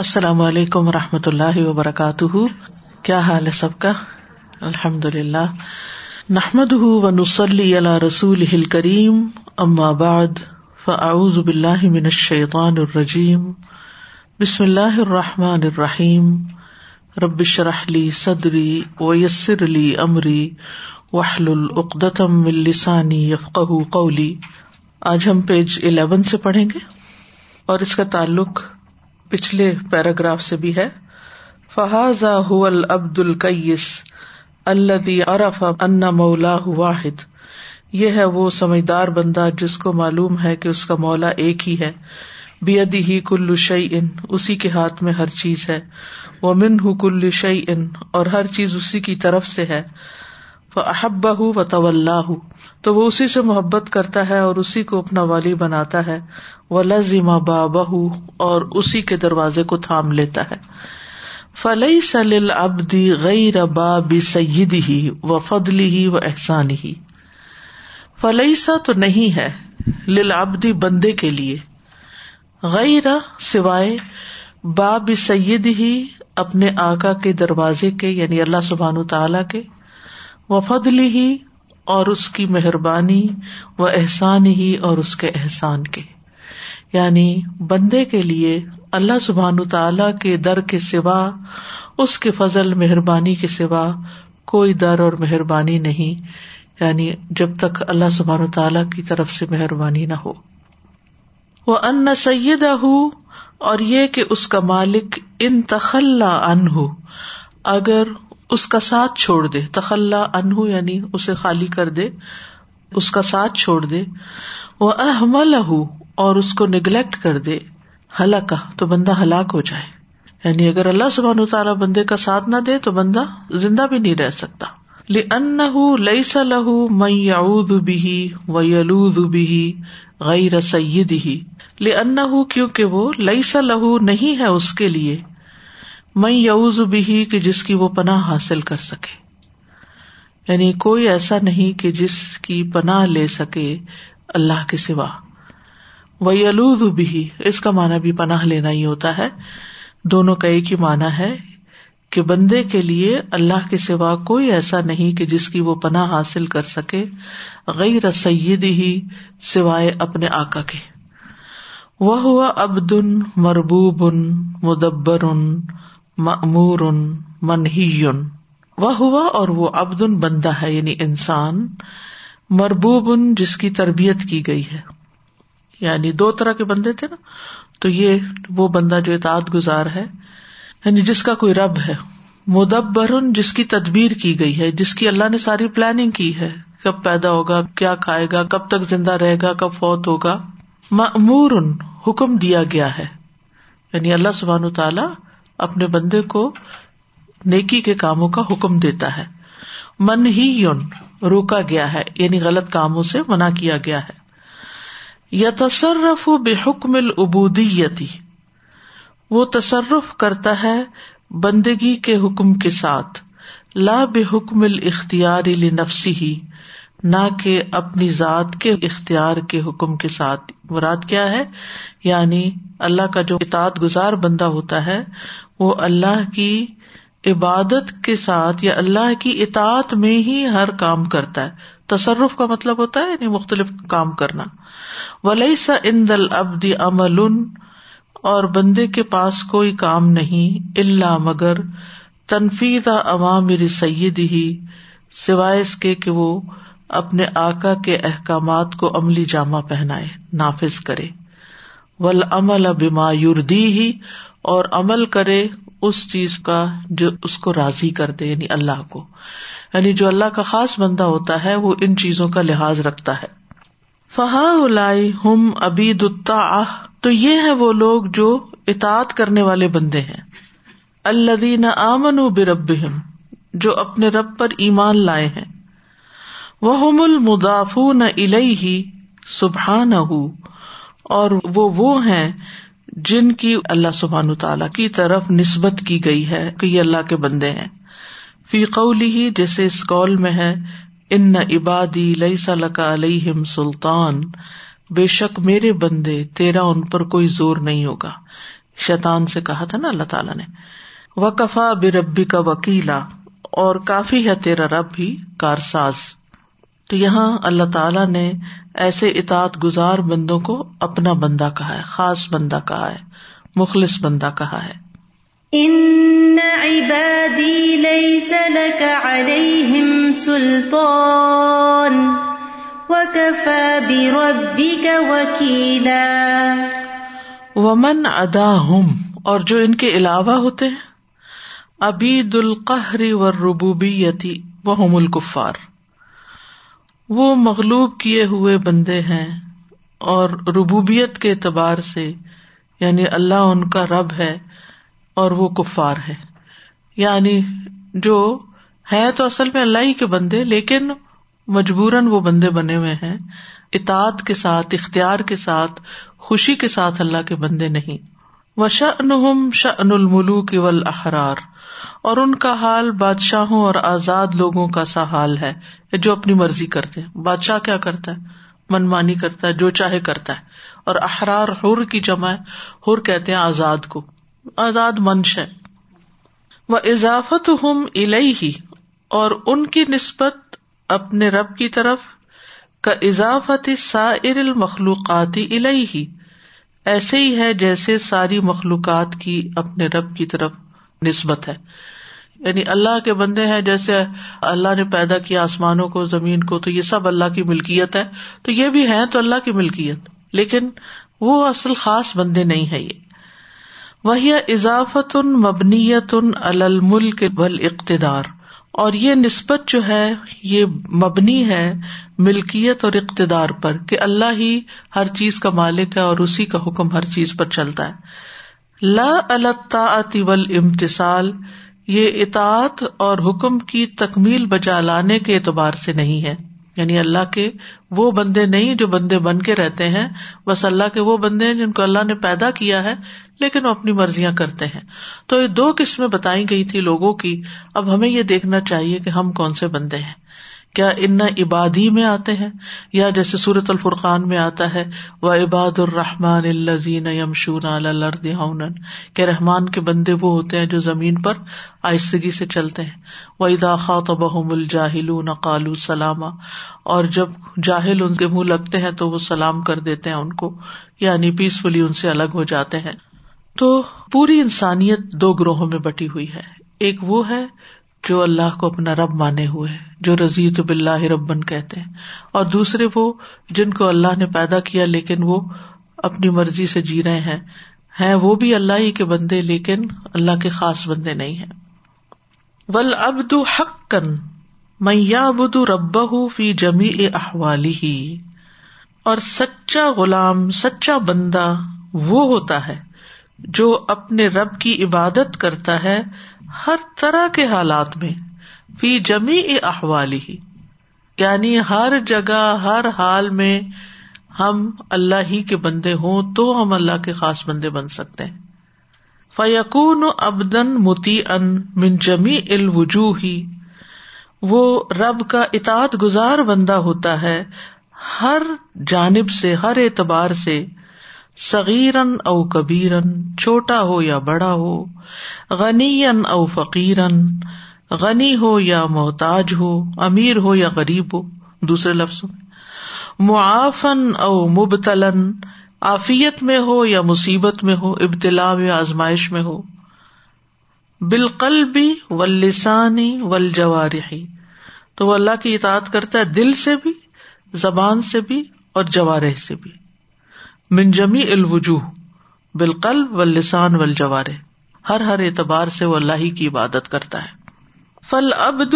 السلام علیکم و رحمۃ اللہ وبرکاتہ۔ کیا حال ہے سب کا؟ الحمد للہ نحمد و نسلی اللہ رسول کریم بعد، فاعوذ باللہ من الشیطان الرجیم۔ بسم اللہ الرحمٰن الرحیم۔ ربش رحلی صدری ویسر علی عمری وحل العقدم السانی یفق قولی۔ آج ہم پیج الیون سے پڑھیں گے اور اس کا تعلق پچھلے پیراگراف سے بھی ہے۔ فہذ العبد القیس اللہ عرف ان مولا واحد۔ یہ ہے وہ سمجھدار بندہ جس کو معلوم ہے کہ اس کا مولا ایک ہی ہے۔ بے ادی ہی کل شعی ان اسی کے ہاتھ میں ہر چیز ہے۔ وہ من ہُ کل شعی ان اور ہر چیز اسی کی طرف سے ہے۔ احب و طول تو وہ اسی سے محبت کرتا ہے اور اسی کو اپنا والی بناتا ہے۔ وہ لذیما با بہ اور اسی کے دروازے کو تھام لیتا ہے۔ فلئی سل ابدی غیر با بی سید ہی و فدلی ہی و احسانی ہی فلحسا تو نہیں ہے لل ابدی بندے کے لیے۔ غیر سوائے باب سید ہی اپنے آکا کے دروازے کے یعنی اللہ سبحان تعالی کے۔ و فضلی ہی اور اس کی مہربانی و احسان ہی اور اس کے احسان کے۔ یعنی بندے کے لیے اللہ سبحان تعالی کے در کے سوا، اس کے فضل، مہربانی کے سوا کوئی در اور مہربانی نہیں۔ یعنی جب تک اللہ سبحان تعالی کی طرف سے مہربانی نہ ہو۔ وہ ان سید اور یہ کہ اس کا مالک، ان تخلا ان ہو اگر اس کا ساتھ چھوڑ دے، تخلا انہ یعنی اسے خالی کر دے، اس کا ساتھ چھوڑ دے وہ احمل اور اس کو نگلیکٹ کر دے ہلاکا تو بندہ ہلاک ہو جائے۔ یعنی اگر اللہ سبحان تعالیٰ بندے کا ساتھ نہ دے، تو بندہ زندہ بھی نہیں رہ سکتا۔ ان لئی سا لہ میود بھی و یلود بھی غیر سید ہی لے ان کیونکہ وہ لئی سا لہو نہیں ہے اس کے لیے میں یوز بھی کہ جس کی وہ پناہ حاصل کر سکے۔ یعنی کوئی ایسا نہیں کہ جس کی پناہ لے سکے اللہ کے سوا۔ وہ یلوز بھی اس کا مانا بھی پناہ لینا ہی ہوتا ہے۔ دونوں کا ایک ہی مانا ہے کہ بندے کے لیے اللہ کے سوا کوئی ایسا نہیں کہ جس کی وہ پناہ حاصل کر سکے غیر سید ہی سوائے اپنے آکا کے۔ وہ ہوا ابدن مربوب ان مدبر ان معمور منہی۔ وہ ہوا اور وہ ابد بندہ ہے یعنی انسان، مربوب ان جس کی تربیت کی گئی ہے۔ یعنی دو طرح کے بندے تھے نا، تو یہ وہ بندہ جو اطاعت گزار ہے یعنی جس کا کوئی رب ہے۔ مدبر جس کی تدبیر کی گئی ہے، جس کی اللہ نے ساری پلاننگ کی ہے۔ کب پیدا ہوگا، کیا کھائے گا، کب تک زندہ رہے گا، کب فوت ہوگا۔ معمور حکم دیا گیا ہے۔ یعنی اللہ سبحان تعالی اپنے بندے کو نیکی کے کاموں کا حکم دیتا ہے۔ من ہی یون روکا گیا ہے یعنی غلط کاموں سے منع کیا گیا ہے۔ یا تصرف بے حکم العبودیتی، وہ تصرف کرتا ہے بندگی کے حکم کے ساتھ۔ لا بے حکم الاختیار نفسی ہی نہ کہ اپنی ذات کے اختیار کے حکم کے ساتھ۔ مراد کیا ہے؟ یعنی اللہ کا جو اطاعت گزار بندہ ہوتا ہے وہ اللہ کی عبادت کے ساتھ یا اللہ کی اطاعت میں ہی ہر کام کرتا ہے۔ تصرف کا مطلب ہوتا ہے یعنی مختلف کام کرنا۔ ولی سا ان دل ابدی عمل، اور بندے کے پاس کوئی کام نہیں اللہ مگر تنفیز عوام میری سید ہی سوائے اس کے کہ وہ اپنے آکا کے احکامات کو عملی جامع پہنائے، نافذ کرے۔ ول عمل بیما یوردی ہی اور عمل کرے اس چیز کا جو اس کو راضی کر دے یعنی اللہ کو۔ یعنی جو اللہ کا خاص بندہ ہوتا ہے، وہ ان چیزوں کا لحاظ رکھتا ہے۔ فہا ہم ابھی آہ تو یہ ہے وہ لوگ جو اطاط کرنے والے بندے ہیں۔ اللہ آمن و برب جو اپنے رب پر ایمان لائے ہیں۔ وہ ہم المداف نہ الہی سبحان اور وہ وہ ہیں جن کی اللہ سبحان تعالی کی طرف نسبت کی گئی ہے کہ یہ اللہ کے بندے ہیں۔ فی قولی ہی جیسے اس قول میں ہے، ان عبادی لئی سلکا علیہم سلطان بے شک میرے بندے، تیرا ان پر کوئی زور نہیں ہوگا۔ شیطان سے کہا تھا نا اللہ تعالیٰ نے۔ و کفا بے ربی کا وکیلا۔ اور کافی ہے تیرا رب بھی کارساز۔ تو یہاں اللہ تعالیٰ نے ایسے اطاعت گزار بندوں کو اپنا بندہ کہا ہے خاص بندہ کہا ہے مخلص بندہ کہا ہے۔ ان عبادی لیس لك علیہم سلطان وکفا بربک وکیلا۔ ومن اور جو ان کے علاوہ ہوتے ہیں ابید القہری و ربوبیتی وہ الکفار۔ وہ مغلوب کیے ہوئے بندے ہیں اور ربوبیت کے اعتبار سے یعنی اللہ ان کا رب ہے اور وہ کفار ہے یعنی جو ہے تو اصل میں اللہ ہی کے بندے، لیکن مجبوراً وہ بندے بنے ہوئے ہیں۔ اطاعت کے ساتھ، اختیار کے ساتھ، خوشی کے ساتھ اللہ کے بندے نہیں۔ و شن شن الملوک احرار اور ان کا حال بادشاہوں اور آزاد لوگوں کا سا حال ہے جو اپنی مرضی کرتے بادشاہ کیا کرتا ہے؟ من مانی کرتا ہے، جو چاہے کرتا ہے۔ اور احرار ہر کی جمع ہر کہتے ہیں آزاد کو۔ آزاد منش ہے۔ وہ اضافت ہم ہی اور ان کی نسبت اپنے رب کی طرف۔ کا اضافت سائر المخلوقاتی ہی ایسے ہی ہے جیسے ساری مخلوقات کی اپنے رب کی طرف۔ نسبت ہے۔ یعنی اللہ کے بندے ہیں، جیسے اللہ نے پیدا کیا آسمانوں کو، زمین کو، تو یہ سب اللہ کی ملکیت ہے۔ تو یہ بھی ہے تو اللہ کی ملکیت۔ لیکن وہ اصل خاص بندے نہیں ہے یہ۔ وہی اضافت ان مبنیت ان الملک بل اقتدار اور یہ نسبت جو ہے، یہ مبنی ہے ملکیت اور اقتدار پر، کہ اللہ ہی ہر چیز کا مالک ہے اور اسی کا حکم ہر چیز پر چلتا ہے۔ لا الطاعت امتسال یہ اطاعت اور حکم کی تکمیل بجا لانے کے اعتبار سے نہیں ہے۔ یعنی اللہ کے وہ بندے نہیں جو بندے بن کے رہتے ہیں، بس اللہ کے وہ بندے ہیں جن کو اللہ نے پیدا کیا ہے، لیکن وہ اپنی مرضیاں کرتے ہیں۔ تو یہ دو قسمیں بتائی گئی تھی لوگوں کی۔ اب ہمیں یہ دیکھنا چاہیے کہ ہم کون سے بندے ہیں۔ کیا ان عبادی میں آتے ہیں؟ یا جیسے سورت الفرقان میں آتا ہے وہ عباد الرحمان الزین یمشون ہون کہ رحمان کے بندے وہ ہوتے ہیں جو زمین پر آہستگی سے چلتے ہیں۔ وہ ادا خاط الجاہل قالو سلامہ اور جب جاہل ان کے منہ لگتے ہیں تو وہ سلام کر دیتے ہیں ان کو یعنی پیسفلی ان سے الگ ہو جاتے ہیں۔ تو پوری انسانیت دو گروہوں میں بٹی ہوئی ہے۔ ایک وہ ہے جو اللہ کو اپنا رب مانے ہوئے، جو رضیت بلّہ ربن کہتے ہیں۔ اور دوسرے وہ جن کو اللہ نے پیدا کیا لیکن وہ اپنی مرضی سے جی رہے ہیں۔ ہیں وہ بھی اللہ ہی کے بندے لیکن اللہ کے خاص بندے نہیں ہیں۔ ول ابد حق کن میاں ابد رب فی جمی احوالی ہی اور سچا غلام، سچا بندہ وہ ہوتا ہے جو اپنے رب کی عبادت کرتا ہے ہر طرح کے حالات میں، فی جمی احوالی ہی یعنی ہر جگہ، ہر حال میں ہم اللہ ہی کے بندے ہوں تو ہم اللہ کے خاص بندے بن سکتے ہیں۔ فیقون ابدن متی ان من جمی الوجو ہی وہ رب کا اطاط گزار بندہ ہوتا ہے ہر جانب سے، ہر اعتبار سے صغیرن او کبیرن چھوٹا ہو یا بڑا ہو غنی او فقیرن غنی ہو یا محتاج ہو، امیر ہو یا غریب ہو، دوسرے لفظ معافن او مبتلن آفیت میں ہو یا مصیبت میں ہو ابتلا یا آزمائش میں ہو۔ بالقل بھی و لسانی تو وہ اللہ کی اطاعت کرتا ہے دل سے بھی، زبان سے بھی اور جوارح سے بھی۔ منجمی الوجو بالقل و لسان و جوارے ہر ہر اعتبار سے وہ اللہ کی عبادت کرتا ہے۔ فل ابد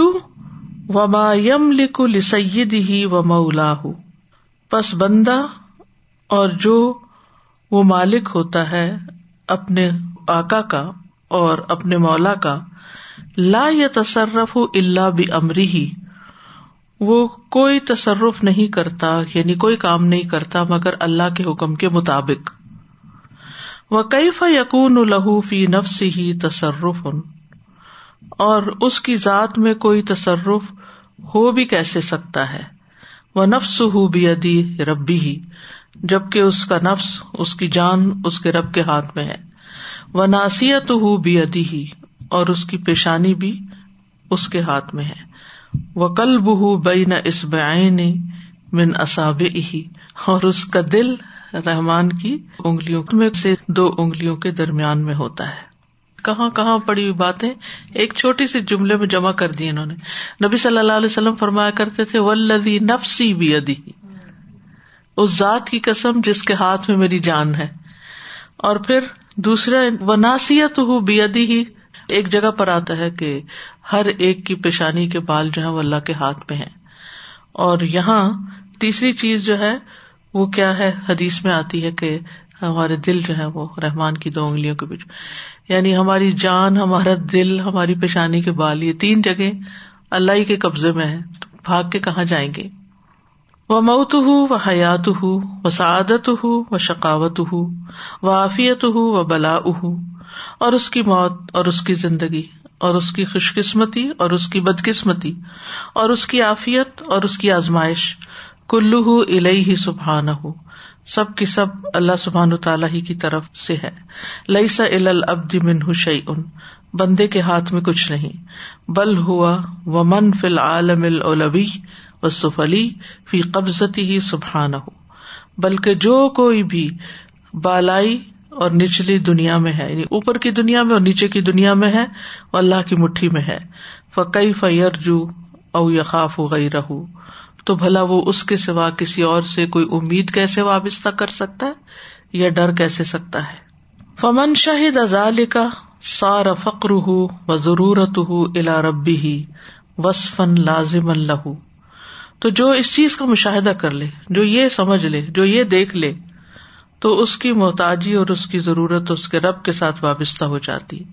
و ما یم لک لسید ہی و مولا پس بندہ اور جو وہ مالک ہوتا ہے اپنے آکا کا اور اپنے مولا کا، لا یا تصرف اللہ بھی امری ہی وہ کوئی تصرف نہیں کرتا یعنی کوئی کام نہیں کرتا مگر اللہ کے حکم کے مطابق۔ وہ کیف یقون لہو فی نفس ہی تصرف؟ اور اس کی ذات میں کوئی تصرف ہو بھی کیسے سکتا ہے؟ وہ نفس ہو بھی ادی ربی ہی جبکہ اس کا نفس، اس کی جان اس کے رب کے ہاتھ میں ہے۔ و ناسیت ہو بھی ادی ہی اور اس کی پیشانی بھی اس کے ہاتھ میں ہے۔ وہ کل بہ بئی نہ اس من اصاب ہی اور اس کا دل رحمان کی انگلیوں میں سے دو انگلیوں کے درمیان میں ہوتا ہے۔ کہاں کہاں پڑی ہوئی باتیں؟ ایک چھوٹی سی جملے میں جمع کر دی انہوں نے۔ نبی صلی اللہ علیہ وسلم فرمایا کرتے تھے ولدی نفسی بھی ادی اس ذات کی قسم جس کے ہاتھ میں میری جان ہے۔ اور پھر دوسرا وناسیت ہو بی ادی ہی ایک جگہ پر آتا ہے کہ ہر ایک کی پیشانی کے بال جو ہے وہ اللہ کے ہاتھ میں ہے اور یہاں تیسری چیز جو ہے، وہ کیا ہے؟ حدیث میں آتی ہے کہ ہمارے دل جو ہے وہ رحمان کی دو انگلیوں کے بیچ۔ یعنی ہماری جان، ہمارا دل، ہماری پیشانی کے بال، یہ تین جگہ اللہ ہی کے قبضے میں ہے بھاگ کے کہاں جائیں گے؟ وہ موت ہوں و حیات ہوں و سعادت ہوں و شکاوت ہوں و عافیت ہوں و بلا اور اس کی موت اور اس کی زندگی اور اس کی خوش قسمتی اور اس کی بد قسمتی اور اس کی عافیت اور اس کی آزمائش کلو الہی ہی سبحان ہو سب کی سب اللہ سبحان تعالیٰ ہی کی طرف سے ہے۔ لئی سا البد من شعی ان بندے کے ہاتھ میں کچھ نہیں۔ بل ہوا و من فل عالم البی و سفلی فی قبضتی ہی سبحان ہو بلکہ جو کوئی بھی بالائی اور نچلی دنیا میں ہے یعنی اوپر کی دنیا میں اور نیچے کی دنیا میں ہے وہ اللہ کی مٹھی میں ہے۔ فقی فیر جو او یقاف گئی رہ تو بھلا وہ اس کے سوا کسی اور سے کوئی امید کیسے وابستہ کر سکتا ہے یا ڈر کیسے سکتا ہے؟ فمن شاہد ازال کا سار فقر ہُ و ضرورت ہُ الا ربی ہی وسفن لازم اللہ تو جو اس چیز کا مشاہدہ کر لے، جو یہ سمجھ لے، جو یہ دیکھ لے تو اس کی محتاجی اور اس کی ضرورت اس کے رب کے ساتھ وابستہ ہو جاتی۔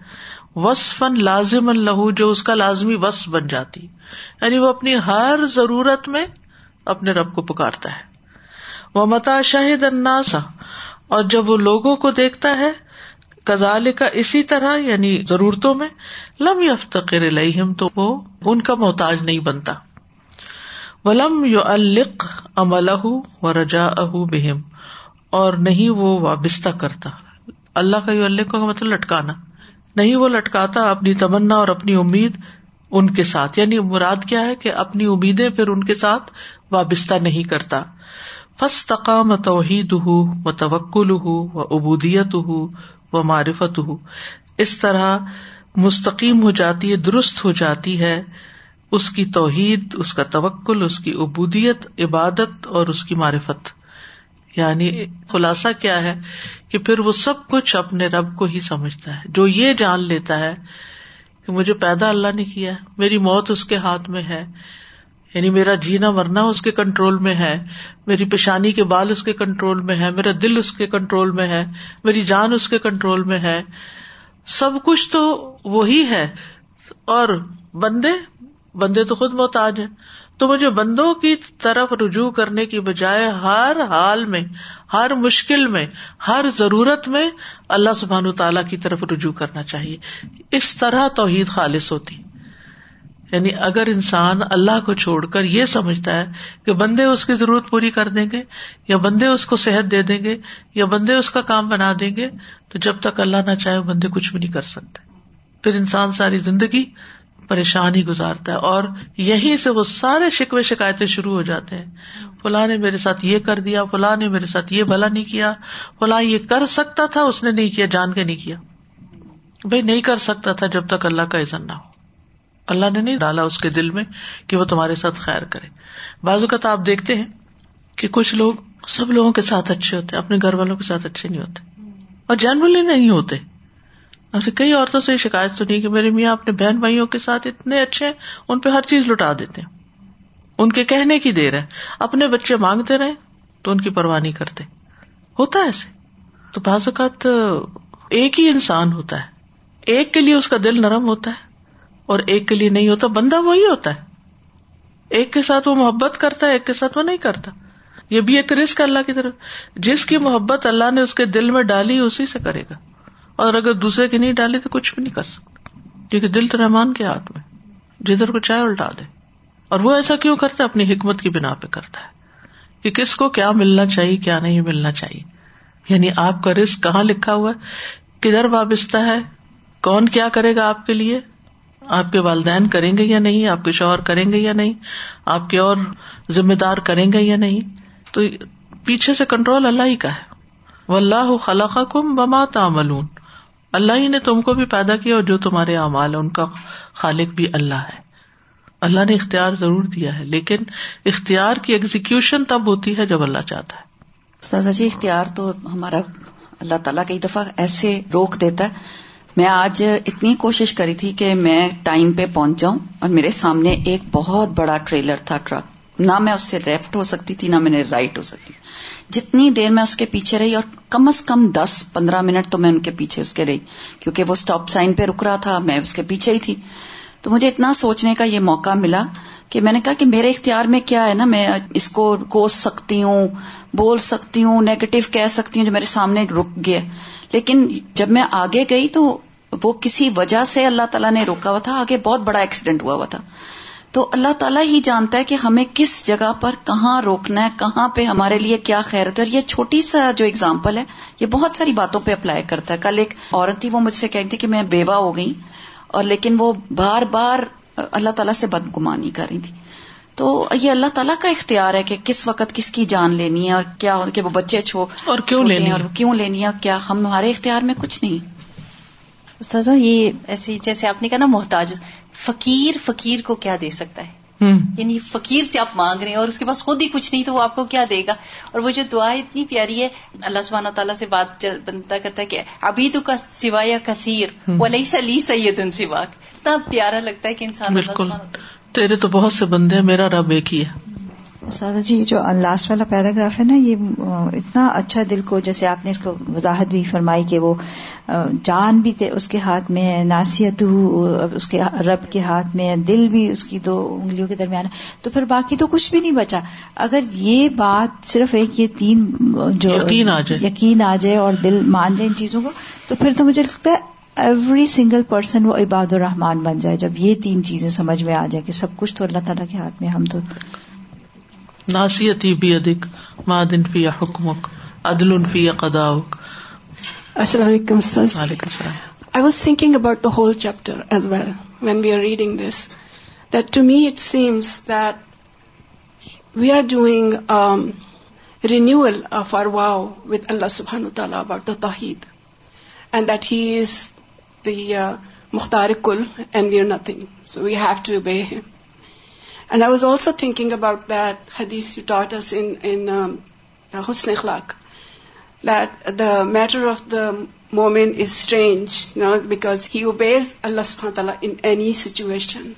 وصفن لازم اللہ جو اس کا لازمی وصف بن جاتی۔ یعنی وہ اپنی ہر ضرورت میں اپنے رب کو پکارتا ہے۔ وہ متا شاہد اناسا اور جب وہ لوگوں کو دیکھتا ہے کزال کا اسی طرح یعنی ضرورتوں میں، لم یفتقر الہم تو وہ ان کا محتاج نہیں بنتا۔ ولم یو الق املہ و رجا اہ بہم اور نہیں وہ وابستہ کرتا۔ اللہ کا اللہ کا مطلب لٹکانا۔ نہیں وہ لٹکاتا اپنی تمنا اور اپنی امید ان کے ساتھ۔ یعنی مراد کیا ہے کہ اپنی امیدیں پھر ان کے ساتھ وابستہ نہیں کرتا۔ فس تقام توحید ہُ و توکل ہُ و ابودیت ہُ و معرفت ہُ اس طرح مستقیم ہو جاتی ہے، درست ہو جاتی ہے اس کی توحید، اس کا توکل، اس کی ابودیت عبادت اور اس کی معرفت۔ یعنی خلاصہ کیا ہے کہ پھر وہ سب کچھ اپنے رب کو ہی سمجھتا ہے۔ جو یہ جان لیتا ہے کہ مجھے پیدا اللہ نے کیا میری موت اس کے ہاتھ میں ہے یعنی میرا جینا مرنا اس کے کنٹرول میں ہے، میری پیشانی کے بال اس کے کنٹرول میں ہے، میرا دل اس کے کنٹرول میں ہے، میری جان اس کے کنٹرول میں ہے۔ سب کچھ تو وہی ہے۔ اور بندے بندے تو خود محتاج ہیں۔ تو مجھے بندوں کی طرف رجوع کرنے کی بجائے ہر حال میں، ہر مشکل میں، ہر ضرورت میں اللہ سبحان تعالی کی طرف رجوع کرنا چاہیے۔ اس طرح توحید خالص ہوتی۔ یعنی اگر انسان اللہ کو چھوڑ کر یہ سمجھتا ہے کہ بندے اس کی ضرورت پوری کر دیں گے، یا بندے اس کو صحت دے دیں گے، یا بندے اس کا کام بنا دیں گے، تو جب تک اللہ نہ چاہے بندے کچھ بھی نہیں کر سکتے۔ پھر انسان ساری زندگی پریشان ہی گزارتا ہے اور یہیں سے وہ سارے شکوے شکایتیں شروع ہو جاتے ہیں۔ فلاں نے میرے ساتھ یہ کر دیا، فلاں نے میرے ساتھ یہ بھلا نہیں کیا، فلاں یہ کر سکتا تھا، اس نے نہیں کیا، جان کے نہیں کیا۔ بھائی نہیں کر سکتا تھا جب تک اللہ کا عزن نہ ہو۔ اللہ نے نہیں ڈالا اس کے دل میں کہ وہ تمہارے ساتھ خیر کرے۔ بعض اوقات آپ دیکھتے ہیں کہ کچھ لوگ سب لوگوں کے ساتھ اچھے ہوتے ہیں، اپنے گھر والوں کے ساتھ اچھے نہیں ہوتے اور جنرلی نہیں ہوتے۔ ایسے کئی عورتوں سے شکایت سنی کہ میرے میاں اپنے بہن بھائیوں کے ساتھ اتنے اچھے ہیں، ان پہ ہر چیز لٹا دیتے ان کے کہنے کی دیر ہے، اپنے بچے مانگتے رہے تو ان کی پرواہ نہیں کرتے۔ ہوتا ہے ایسے۔ تو بعض اوقات ایک ہی انسان ہوتا ہے۔ ایک کے لیے اس کا دل نرم ہوتا ہے اور ایک کے لیے نہیں ہوتا، بندہ وہی ہوتا ہے۔ ایک کے ساتھ وہ محبت کرتا ہے، ایک کے ساتھ وہ نہیں کرتا۔ یہ بھی ایک رسک اللہ کی طرف۔ جس کی محبت اللہ نے اس کے دل میں ڈالی، اسی سے کرے گا۔ اور اگر دوسرے کی نہیں ڈالی تو کچھ بھی نہیں کر سکتا۔ کیونکہ دل تو رحمان کے ہاتھ میں جدھر کو چائے الٹا دے۔ اور وہ ایسا کیوں کرتا ہے؟ اپنی حکمت کی بنا پہ کرتا ہے۔ کہ کس کو کیا ملنا چاہیے، کیا نہیں ملنا چاہیے۔ یعنی آپ کا رسک کہاں لکھا ہوا ہے؟ کدھر وابستہ ہے؟ کون کیا کرے گا آپ کے لیے؟ آپ کے والدین کریں گے یا نہیں؟ آپ کے شوہر کریں گے یا نہیں؟ آپ کے اور ذمہ دار کریں گے یا نہیں؟ تو پیچھے سے کنٹرول اللہ ہی کا ہے۔ وہ اللہ خلاق کم بما تعملون۔ اللہ ہی نے تم کو بھی پیدا کیا اور جو تمہارے اعمال ان کا خالق بھی اللہ ہے۔ اللہ نے اختیار ضرور دیا ہے، لیکن اختیار کی ایگزیکشن تب ہوتی ہے جب اللہ چاہتا ہے۔ سازا جی اختیار تو ہمارا اللہ تعالیٰ کئی دفعہ ایسے روک دیتا ہے۔ میں آج اتنی کوشش کری تھی کہ میں ٹائم پہ پہنچ جاؤں اور میرے سامنے ایک بہت بڑا ٹریلر تھا ٹرک۔ نہ میں اس سے لیفٹ ہو سکتی تھی، نہ میں نے رائٹ ہو سکتی۔ جتنی دیر میں اس کے پیچھے رہی اور کم از کم دس پندرہ منٹ تو میں ان کے پیچھے اس کے رہی، کیونکہ وہ اسٹاپ سائن پہ رک رہا تھا، میں اس کے پیچھے ہی تھی۔ تو مجھے اتنا سوچنے کا یہ موقع ملا کہ میں نے کہا کہ میرے اختیار میں کیا ہے نا، میں اس کو کوس سکتی ہوں، بول سکتی ہوں نیگیٹو کہہ سکتی ہوں جو میرے سامنے رک گیا۔ لیکن جب میں آگے گئی تو وہ کسی وجہ سے اللہ تعالیٰ نے روکا ہوا تھا، آگے بہت بڑا ایکسیڈنٹ ہوا ہوا تھا۔ تو اللہ تعالیٰ ہی جانتا ہے کہ ہمیں کس جگہ پر کہاں روکنا ہے کہاں پہ ہمارے لیے کیا خیر ہے۔ اور یہ چھوٹی سا جو اگزامپل ہے یہ بہت ساری باتوں پہ اپلائی کرتا ہے۔ کل ایک عورت تھی وہ مجھ سے کہتی تھی کہ میں بیوہ ہو گئی اور لیکن وہ بار بار اللہ تعالیٰ سے بدگمانی کر رہی تھی۔ تو یہ اللہ تعالیٰ کا اختیار ہے کہ کس وقت کس کی جان لینی ہے اور کیا کہ وہ بچے چھو اور کیوں لینی اور کیوں لینی ہے کیا ہمارے اختیار میں کچھ نہیں۔ استاذہ یہ ایسی جیسے آپ نے کہا نا محتاج فقیر فقیر کو کیا دے سکتا ہے؟ یعنی فقیر سے آپ مانگ رہے ہیں اور اس کے پاس خود ہی کچھ نہیں تو وہ آپ کو کیا دے گا؟ اور وہ جو دعا اتنی پیاری ہے اللہ سبحانہ تعالیٰ سے بات بنتا کرتا ہے کہ ابھی تو کا سوائے کثیر وہ علیہ سلی سید ان سوا اتنا پیارا لگتا ہے کہ انسان بالکل۔ تیرے تو بہت سے بندے ہیں میرا رب ایک ہی ہے۔ سادہ جی جو لاسٹ والا پیراگراف ہے نا یہ اتنا اچھا دل کو جیسے آپ نے اس کو وضاحت بھی فرمائی کہ وہ جان بھی اس کے ہاتھ میں ہے ناسیت اس کے رب کے ہاتھ میں ہے دل بھی اس کی دو انگلیوں کے درمیان ہے۔ تو پھر باقی تو کچھ بھی نہیں بچا۔ اگر یہ بات صرف ایک یہ تین جو یقین آ جائے۔ یقین آ جائے اور دل مان جائے ان چیزوں کو تو پھر تو مجھے لگتا ہے ایوری سنگل پرسن وہ عباد الرحمان بن جائے۔ جب یہ تین چیزیں سمجھ میں آ جائے کہ سب کچھ تو اللہ تعالیٰ کے ہاتھ میں ہم تو ناسیتی بھی ادک مادن فی حکمک عدل فی قداؤک السلام علیکم وعلیکم السلام I was thinking about the whole chapter as well when we are reading this. That to me it seems that we are doing um, renewal of our vow with Allah subhanahu wa ta'ala about the Tawheed. And that He is the uh, Mukhtar Kul and we are nothing. So we have and I was also thinking about that حدیث you taught us in حسن اخلاق that the matter of the مومن is strange نا because he obeys اللہ سبحان تعالیٰ in any situation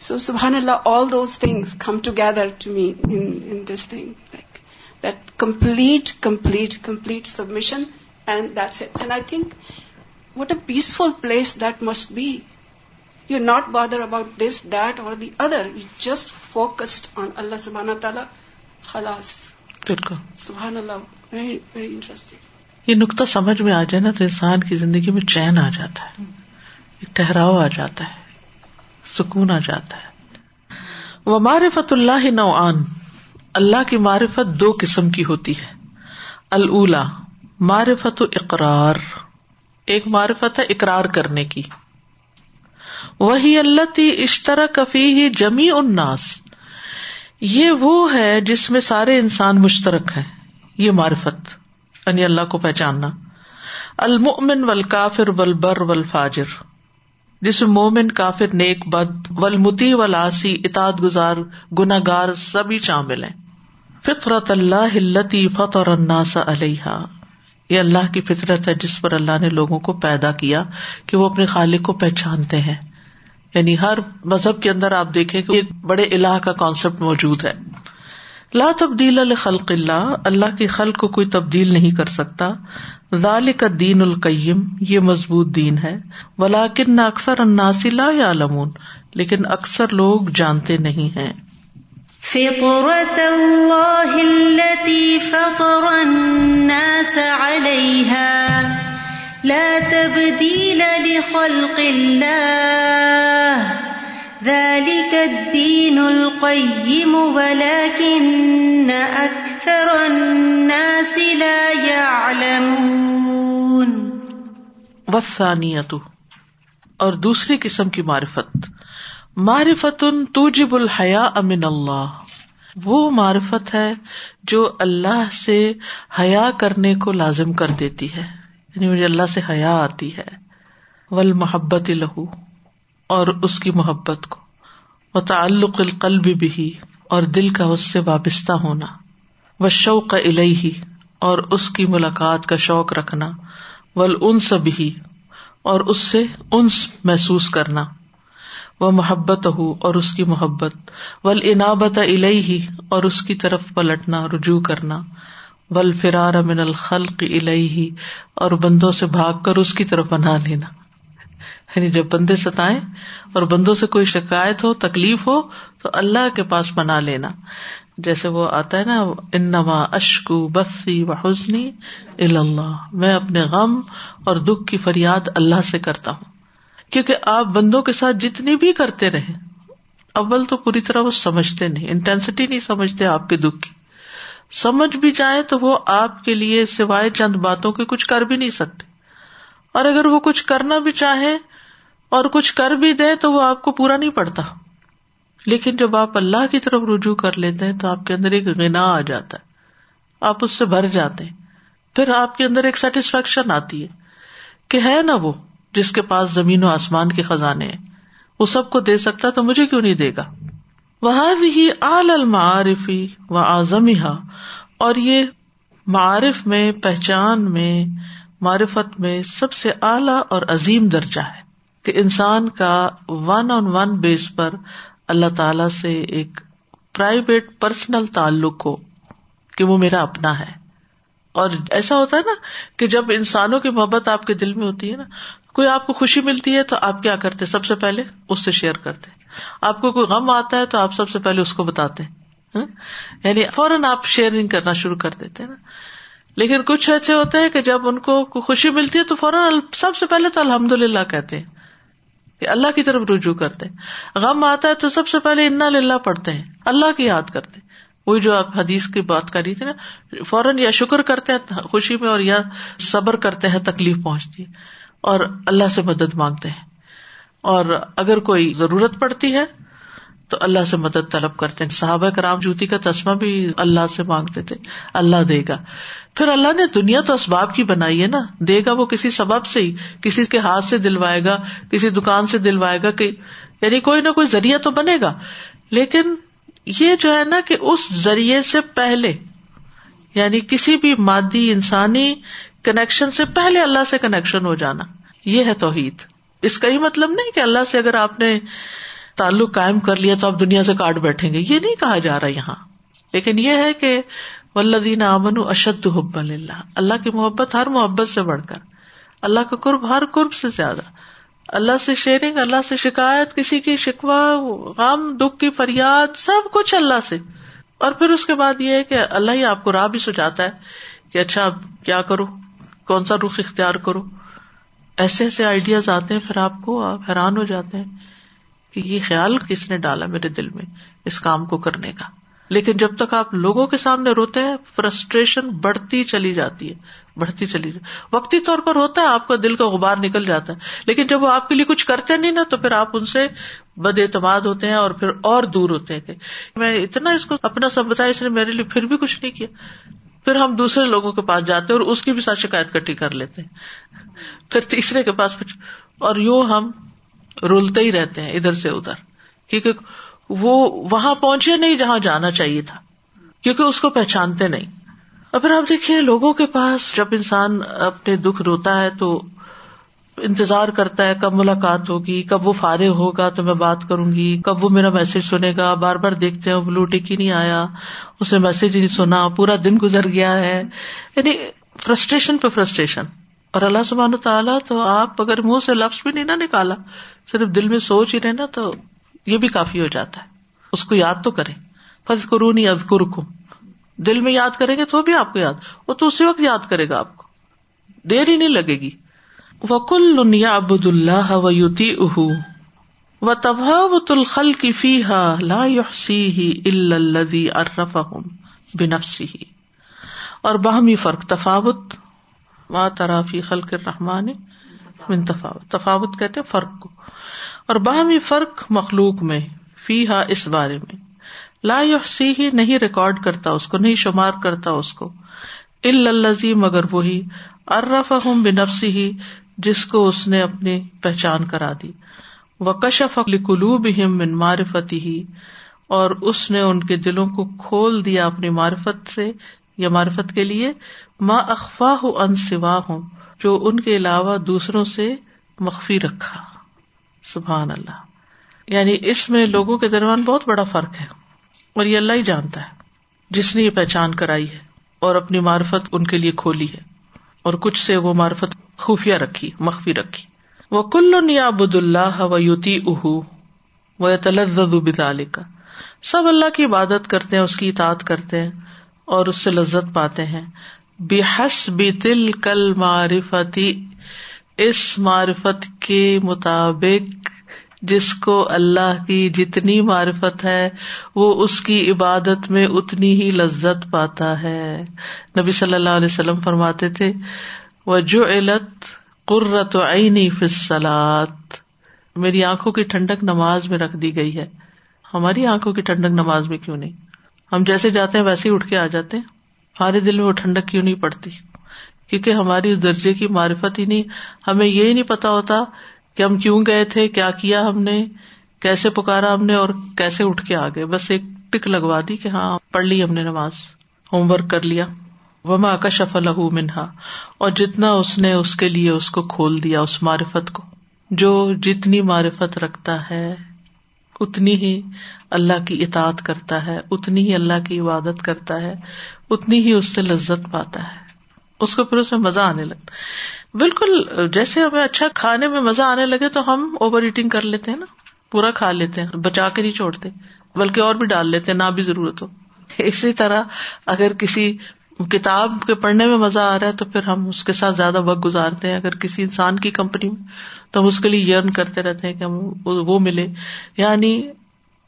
so سبحان اللہ all those things come together to me in this thing like that complete complete complete submission and that's and I think what a peaceful place that must be be. You're not bothered about this, that or the other. You just focused on Allah subhanahu wa ta'ala. Khalas. Subhanallah. Very, very interesting. یہ نقطہ سمجھ میں آ جائے نا تو انسان کی زندگی میں چین آ جاتا ہے ایک ٹہراؤ آ جاتا ہے سکون آ جاتا ہے وہ معرفت اللہ نوعان اللہ کی معرفت دو قسم کی ہوتی ہے اللہ معرفت و اقرار ایک معرفت ہے اقرار کرنے کی وہی اللہ تی اشترا کفی ہی جمی اناس یہ وہ ہے جس میں سارے انسان مشترک ہیں۔ یہ معرفت یعنی اللہ کو پہچاننا۔ المن ول کافر ول بر ول فاجر جس میں مومن، کافر، نیک، بد ولمتی ولاسی اتاد گزار گناگار سبھی شامل ہیں۔ فطرت اللہ ہلتی فطر الناس علیہ یہ اللہ کی فطرت ہے جس پر اللہ نے لوگوں کو پیدا کیا کہ وہ اپنے خالق کو پہچانتے ہیں۔ یعنی ہر مذہب کے اندر آپ دیکھیں کہ ایک بڑے اللہ کا کانسیپٹ موجود ہے۔ لا تبدیل الخلق اللہ اللہ کی خلق کو کوئی تبدیل نہیں کر سکتا۔ ذال کا دین القیم، یہ مضبوط دین ہے۔ ولاکن اکثر اناسی لا یا لیکن اکثر لوگ جانتے نہیں ہیں۔ فطرت اللہ التي فطر الناس علیہا۔ لا تبديل لخلق الله. ذلك الدين القيم، ولكن أكثر الناس لا يعلمون. وسانیت اور دوسری قسم کی معرفت. معرفت توجب الحیا امن اللہ. وہ معرفت ہے جو اللہ سے حیا کرنے کو لازم کر دیتی ہے۔ یعنی مجھے اللہ سے حیا آتی ہے ول محبت لہو، اور اس کی محبت کو وہ تعلق القلب بھی اور دل کا اس سے وابستہ ہونا و شوق الہی اور اس کی ملاقات کا شوق رکھنا ول انس بھی اور اس سے انس محسوس کرنا وہ محبت ہو اور اس کی محبت ول انابت الہی اور اس کی طرف پلٹنا، رجوع کرنا ول فرار من الخلق الہی اور بندوں سے بھاگ کر اس کی طرف بنا لینا۔ یعنی جب بندے ستائے اور بندوں سے کوئی شکایت ہو، تکلیف ہو، تو اللہ کے پاس بنا لینا۔ جیسے وہ آتا ہے نا، انما اشکو بسی و حسنی اللہ میں اپنے غم اور دکھ کی فریاد اللہ سے کرتا ہوں۔ کیونکہ آپ بندوں کے ساتھ جتنی بھی کرتے رہے اول تو پوری طرح وہ سمجھتے نہیں، انٹینسٹی نہیں سمجھتے آپ کے دکھ کی۔ سمجھ بھی جائے تو وہ آپ کے لیے سوائے چند باتوں کے کچھ کر بھی نہیں سکتے۔ اور اگر وہ کچھ کرنا بھی چاہے اور کچھ کر بھی دے تو وہ آپ کو پورا نہیں پڑتا۔ لیکن جب آپ اللہ کی طرف رجوع کر لیتے ہیں تو آپ کے اندر ایک گنا آ جاتا ہے۔ آپ اس سے بھر جاتے ہیں۔ پھر آپ کے اندر ایک سیٹسفیکشن آتی ہے کہ ہے نا وہ جس کے پاس زمین و آسمان کے خزانے ہیں۔ وہ سب کو دے سکتا تو مجھے کیوں نہیں دے گا؟ وہ بھی آل المعارفی و آزم اور یہ معارف میں، پہچان میں، معرفت میں سب سے اعلی اور عظیم درجہ ہے کہ انسان کا ون آن ون بیس پر اللہ تعالی سے ایک پرائیویٹ پرسنل تعلق ہو کہ وہ میرا اپنا ہے۔ اور ایسا ہوتا ہے نا کہ جب انسانوں کی محبت آپ کے دل میں ہوتی ہے نا، کوئی آپ کو خوشی ملتی ہے تو آپ کیا کرتے؟ سب سے پہلے اس سے شیئر کرتے۔ آپ کو کوئی غم آتا ہے تو آپ سب سے پہلے اس کو بتاتے ہیں ہاں؟ یعنی فوراً آپ شیئرنگ کرنا شروع کر دیتے نا۔ لیکن کچھ ایسے ہوتے ہیں کہ جب ان کو خوشی ملتی ہے تو فوراً سب سے پہلے تو الحمد للہ کہتے ہیں کہ اللہ کی طرف رجوع کرتے غم آتا ہے تو سب سے پہلے انا للہ پڑھتے ہیں۔ اللہ کی یاد کرتے وہی جو آپ حدیث کی بات کری تھی نا، فوراً یا شکر کرتے ہیں خوشی میں اور یا صبر کرتے ہیں تکلیف پہنچتی ہے اور اللہ سے مدد مانگتے ہیں۔ اور اگر کوئی ضرورت پڑتی ہے تو اللہ سے مدد طلب کرتے ہیں۔ صحابہ کرام جوتی کا تسمہ بھی اللہ سے مانگتے تھے۔ اللہ دے گا۔ پھر اللہ نے دنیا تو اسباب کی بنائی ہے نا۔ دے گا وہ کسی سبب سے ہی۔ کسی کے ہاتھ سے دلوائے گا، کسی دکان سے دلوائے گا کہ یعنی کوئی نہ کوئی ذریعہ تو بنے گا۔ لیکن یہ جو ہے نا کہ اس ذریعے سے پہلے یعنی کسی بھی مادی انسانی کنیکشن سے پہلے اللہ سے کنیکشن ہو جانا۔ یہ ہے توحید۔ اس کا ہی مطلب نہیں کہ اللہ سے اگر آپ نے تعلق قائم کر لیا تو آپ دنیا سے کاٹ بیٹھیں گے۔ یہ نہیں کہا جا رہا یہاں۔ لیکن یہ ہے کہ ولدین امن اشد حب اللہ اللہ کی محبت ہر محبت سے بڑھ کر۔ اللہ کا قرب ہر قرب سے زیادہ۔ اللہ سے شیئرنگ اللہ سے شکایت، کسی کی شکوا غم، دکھ کی فریاد، سب کچھ اللہ سے۔ اور پھر اس کے بعد یہ ہے کہ اللہ ہی آپ کو راہ بھی سجاتا ہے کہ اچھا کیا کرو کون سا رخ اختیار کرو ایسے ایسے آئیڈیاز آتے ہیں، پھر آپ کو آپ حیران ہو جاتے ہیں کہ یہ خیال کس نے ڈالا میرے دل میں اس کام کو کرنے کا۔ لیکن جب تک آپ لوگوں کے سامنے روتے ہیں فرسٹریشن بڑھتی چلی جاتی ہے، بڑھتی چلی جاتی وقتی طور پر ہوتا ہے، آپ کا دل کا غبار نکل جاتا ہے، لیکن جب وہ آپ کے لیے کچھ کرتے نہیں نا، تو پھر آپ ان سے بد اعتماد ہوتے ہیں اور پھر اور دور ہوتے ہیں کہ میں اتنا اس کو اپنا سب بتایا، اس نے میرے لیے پھر بھی کچھ نہیں کیا۔ پھر ہم دوسرے لوگوں کے پاس جاتے ہیں اور اس کی بھی ساتھ شکایت کٹھی کر لیتے ہیں۔ پھر تیسرے کے پاس اور یوں ہم رولتے ہی رہتے ہیں ادھر سے ادھر۔ کیونکہ وہ وہاں پہنچے نہیں جہاں جانا چاہیے تھا۔ کیونکہ اس کو پہچانتے نہیں۔ اور پھر آپ دیکھیے لوگوں کے پاس جب انسان اپنے دکھ روتا ہے تو انتظار کرتا ہے کب ملاقات ہوگی، کب وہ فارغ ہوگا تو میں بات کروں گی، کب وہ میرا میسج سنے گا، بار بار دیکھتے ہیں بلو ٹک ہی نہیں آیا اسے میسج ہی نہیں سنا، پورا دن گزر گیا ہے۔ یعنی فرسٹریشن پہ فرسٹریشن اور اللہ سبحانہ تعالیٰ تو آپ اگر منہ سے لفظ بھی نہیں نا نکالا، صرف دل میں سوچ ہی رہنا تو یہ بھی کافی ہو جاتا ہے۔ اس کو یاد تو کرے فض قرون ازکر کو دل میں یاد کریں گے تو بھی آپ کو یاد، وہ تو اسی وقت یاد کرے گا آپ کو۔ دیر ہی نہیں لگے گی۔ وکل ابد اللہ و یوتی اہ و تباوت الخل کی فی ہا لا ہی الدی ارف بنفسی اور باہمی فرق تفاوت و ترافی خلق رحمان من تفاوت۔ تفاوت کہتے ہیں فرق کو۔ اور باہمی فرق مخلوق میں فی ہا اس بارے میں۔ لا سی ہی نہیں ریکارڈ کرتا اس کو، نہیں شمار کرتا اس کو۔ الزی مگر وہی۔ ارف ہوں بنفسی ہی جس کو اس نے اپنی پہچان کرا دی۔ وہ کشف قلوب من معرفتی ہی اور اس نے ان کے دلوں کو کھول دیا اپنی معرفت سے، یا معرفت کے لیے۔ ماں اخوا ہوں ان سوا ہوں جو ان کے علاوہ دوسروں سے مخفی رکھا۔ سبحان اللہ۔ یعنی اس میں لوگوں کے درمیان بہت بڑا فرق ہے، اور یہ اللہ ہی جانتا ہے۔ جس نے یہ پہچان کرائی ہے، اور اپنی معرفت ان کے لیے کھولی ہے۔ اور کچھ سے وہ معرفت خفیہ رکھی، مخفی رکھی۔ وہ کل بد اللہ و یوتی اہ و تلزال کا سب اللہ کی عبادت کرتے ہیں، اس کی اطاعت کرتے ہیں اور اس سے لذت پاتے ہیں۔ بحس بی تل کل معرفتی اس معرفت کے مطابق جس کو اللہ کی جتنی معرفت ہے، وہ اس کی عبادت میں اتنی ہی لذت پاتا ہے۔ نبی صلی اللہ علیہ وسلم فرماتے تھے وہ جو علت قرت عینی فصلات میری آنکھوں کی ٹھنڈک نماز میں رکھ دی گئی ہے۔ ہماری آنکھوں کی ٹھنڈک نماز میں کیوں نہیں؟ ہم جیسے جاتے ہیں ویسے ہی اٹھ کے آ جاتے ہیں۔ ہمارے دل میں وہ ٹھنڈک کیوں نہیں پڑتی؟ کیونکہ ہماری اس درجے کی معرفت ہی نہیں، ہمیں یہ نہیں پتا ہوتا کہ ہم کیوں گئے تھے، کیا کیا ہم نے، کیسے پکارا ہم نے اور کیسے اٹھ کے آ گئے بس ایک ٹک لگوا دی کہ ہاں پڑھ لی ہم نے نماز، ہوم ورک کر لیا۔ وما کا شف الح منہا اور جتنا اس نے اس کے لیے اس کو کھول دیا، اس معرفت کو۔ جو جتنی معرفت رکھتا ہے، اتنی ہی اللہ کی اطاعت کرتا ہے، اتنی ہی اللہ کی عبادت کرتا ہے، اتنی ہی اس سے لذت پاتا ہے۔ اس کو پھر اس میں مزہ آنے لگتا بالکل، جیسے ہمیں اچھا کھانے میں مزہ آنے لگے تو ہم اوور ایٹنگ کر لیتے ہیں نا، پورا کھا لیتے ہیں، بچا کے نہیں چھوڑتے، بلکہ اور بھی ڈال لیتے نہ بھی ضرورت ہو۔ اسی طرح اگر کسی کتاب کے پڑھنے میں مزہ آ رہا ہے تو پھر ہم اس کے ساتھ زیادہ وقت گزارتے ہیں۔ اگر کسی انسان کی کمپنی میں تو ہم اس کے لیے یرن کرتے رہتے ہیں کہ ہم وہ ملے۔ یعنی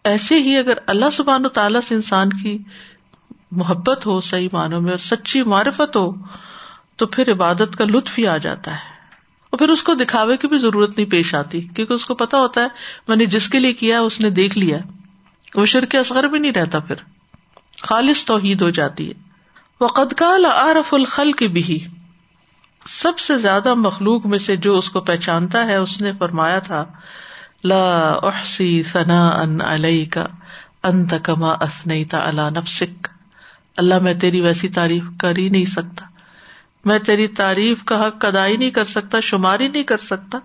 ایسے ہی اگر اللہ سبحان و تعالیٰ سے انسان کی محبت ہو صحیح معنوں میں اور سچی معرفت ہو تو پھر عبادت کا لطف ہی آ جاتا ہے۔ اور پھر اس کو دکھاوے کی بھی ضرورت نہیں پیش آتی، کیونکہ اس کو پتا ہوتا ہے، میں نے جس کے لیے کیا اس نے دیکھ لیا۔ وہ شرک اصغر بھی نہیں رہتا پھر۔ خالص توحید ہو جاتی ہے۔ وہ قدکال عارف الخل کی بھی سب سے زیادہ مخلوق میں سے جو اس کو پہچانتا ہے، اس نے فرمایا تھا، لا احسی ثنا ان علیہ کا انت کما اسنیتا اللہ نفسک اللہ، میں تیری ویسی تعریف کر ہی نہیں سکتا۔ میں تیری تعریف کا حق ادا ہی نہیں کر سکتا شمار ہی نہیں کر سکتا،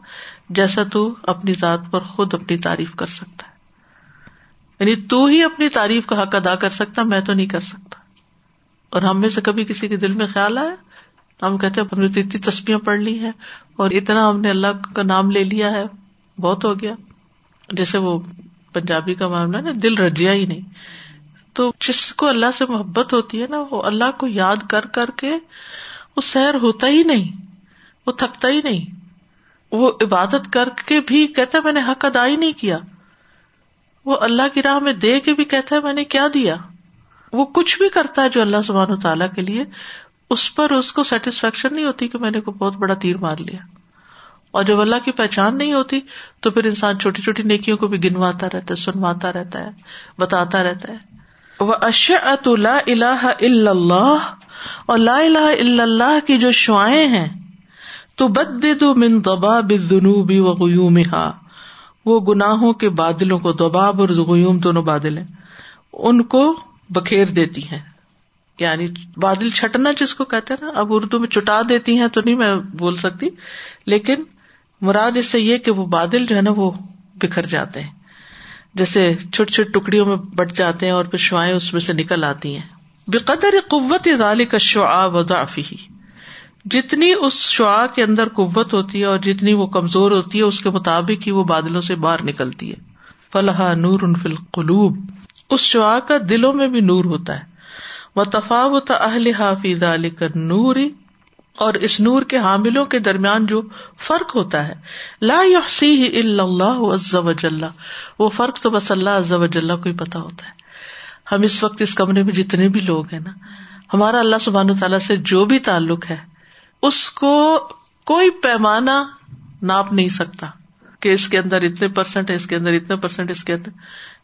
جیسا تو اپنی ذات پر خود اپنی تعریف کر سکتا ہے۔ یعنی تو ہی اپنی تعریف کا حق ادا کر سکتا، میں تو نہیں کر سکتا۔ اور ہم میں سے کبھی کسی کے دل میں خیال آیا؟ ہم کہتے ہم نے اتنی تسبیاں پڑھ لی ہیں اور اتنا ہم نے اللہ کا نام لے لیا ہے، بہت ہو گیا۔ جیسے وہ پنجابی کا معاملہ نا، دل رجیا ہی نہیں۔ تو جس کو اللہ سے محبت ہوتی ہے نا، وہ اللہ کو یاد کر کر کے وہ سیر ہوتا ہی نہیں، وہ تھکتا ہی نہیں۔ وہ عبادت کر کے بھی کہتا میں نے حق ادا ہی نہیں کیا۔ وہ اللہ کی راہ میں دے کے بھی کہتا ہے میں نے کیا دیا۔ وہ کچھ بھی کرتا ہے جو اللہ سبحان و تعالیٰ کے لیے، اس پر اس کو سیٹسفیکشن نہیں ہوتی کہ میں نے بہت بڑا تیر مار لیا۔ اور جب اللہ کی پہچان نہیں ہوتی، تو پھر انسان چھوٹی چھوٹی نیکیوں کو بھی گنواتا رہتا ہے، سنواتا رہتا ہے، بتاتا رہتا ہے۔ وہ اشعت لا الہ الا اللہ اور لا الہ الا اللہ کی جو شعائیں ہیں تو بد من دباب الذنوب وغیومها وہ گناہوں کے بادلوں کو دباب اور غیوم دونوں بادل ہیں۔ ان کو بکھیر دیتی ہیں۔ یعنی بادل چھٹنا جس کو کہتے ہیں نا، اب اردو میں چٹا دیتی ہیں تو نہیں میں بول سکتی۔ لیکن مراد اس سے یہ کہ وہ بادل جو ہے نا، وہ بکھر جاتے ہیں۔ جیسے چھوٹی چھوٹی ٹکڑیوں میں بٹ جاتے ہیں اور پھر شوائیں اس میں سے نکل آتی ہیں۔ بے قدر قوت ذالک الشعاع وضعفه جتنی اس شعا کے اندر قوت ہوتی ہے اور جتنی وہ کمزور ہوتی ہے، اس کے مطابق ہی وہ بادلوں سے باہر نکلتی ہے. فلاح نور ان فل قلوب اس شعا کا دلوں میں بھی نور ہوتا ہے. وہ تفاوت اہل حافظ نور اور اس نور کے حاملوں کے درمیان جو فرق ہوتا ہے، لا یحسی الا اللہ عز وجل. وہ فرق تو بس اللہ عز وجل کو ہی پتا ہوتا ہے۔ ہم اس وقت اس کمرے میں جتنے بھی لوگ ہیں نا، ہمارا اللہ سبحان تعالیٰ سے جو بھی تعلق ہے، اس کو کوئی پیمانہ ناپ نہیں سکتا کہ اس کے اندر اتنے پرسینٹ ہے اس کے اندر اتنے پرسینٹ اس کے اندر۔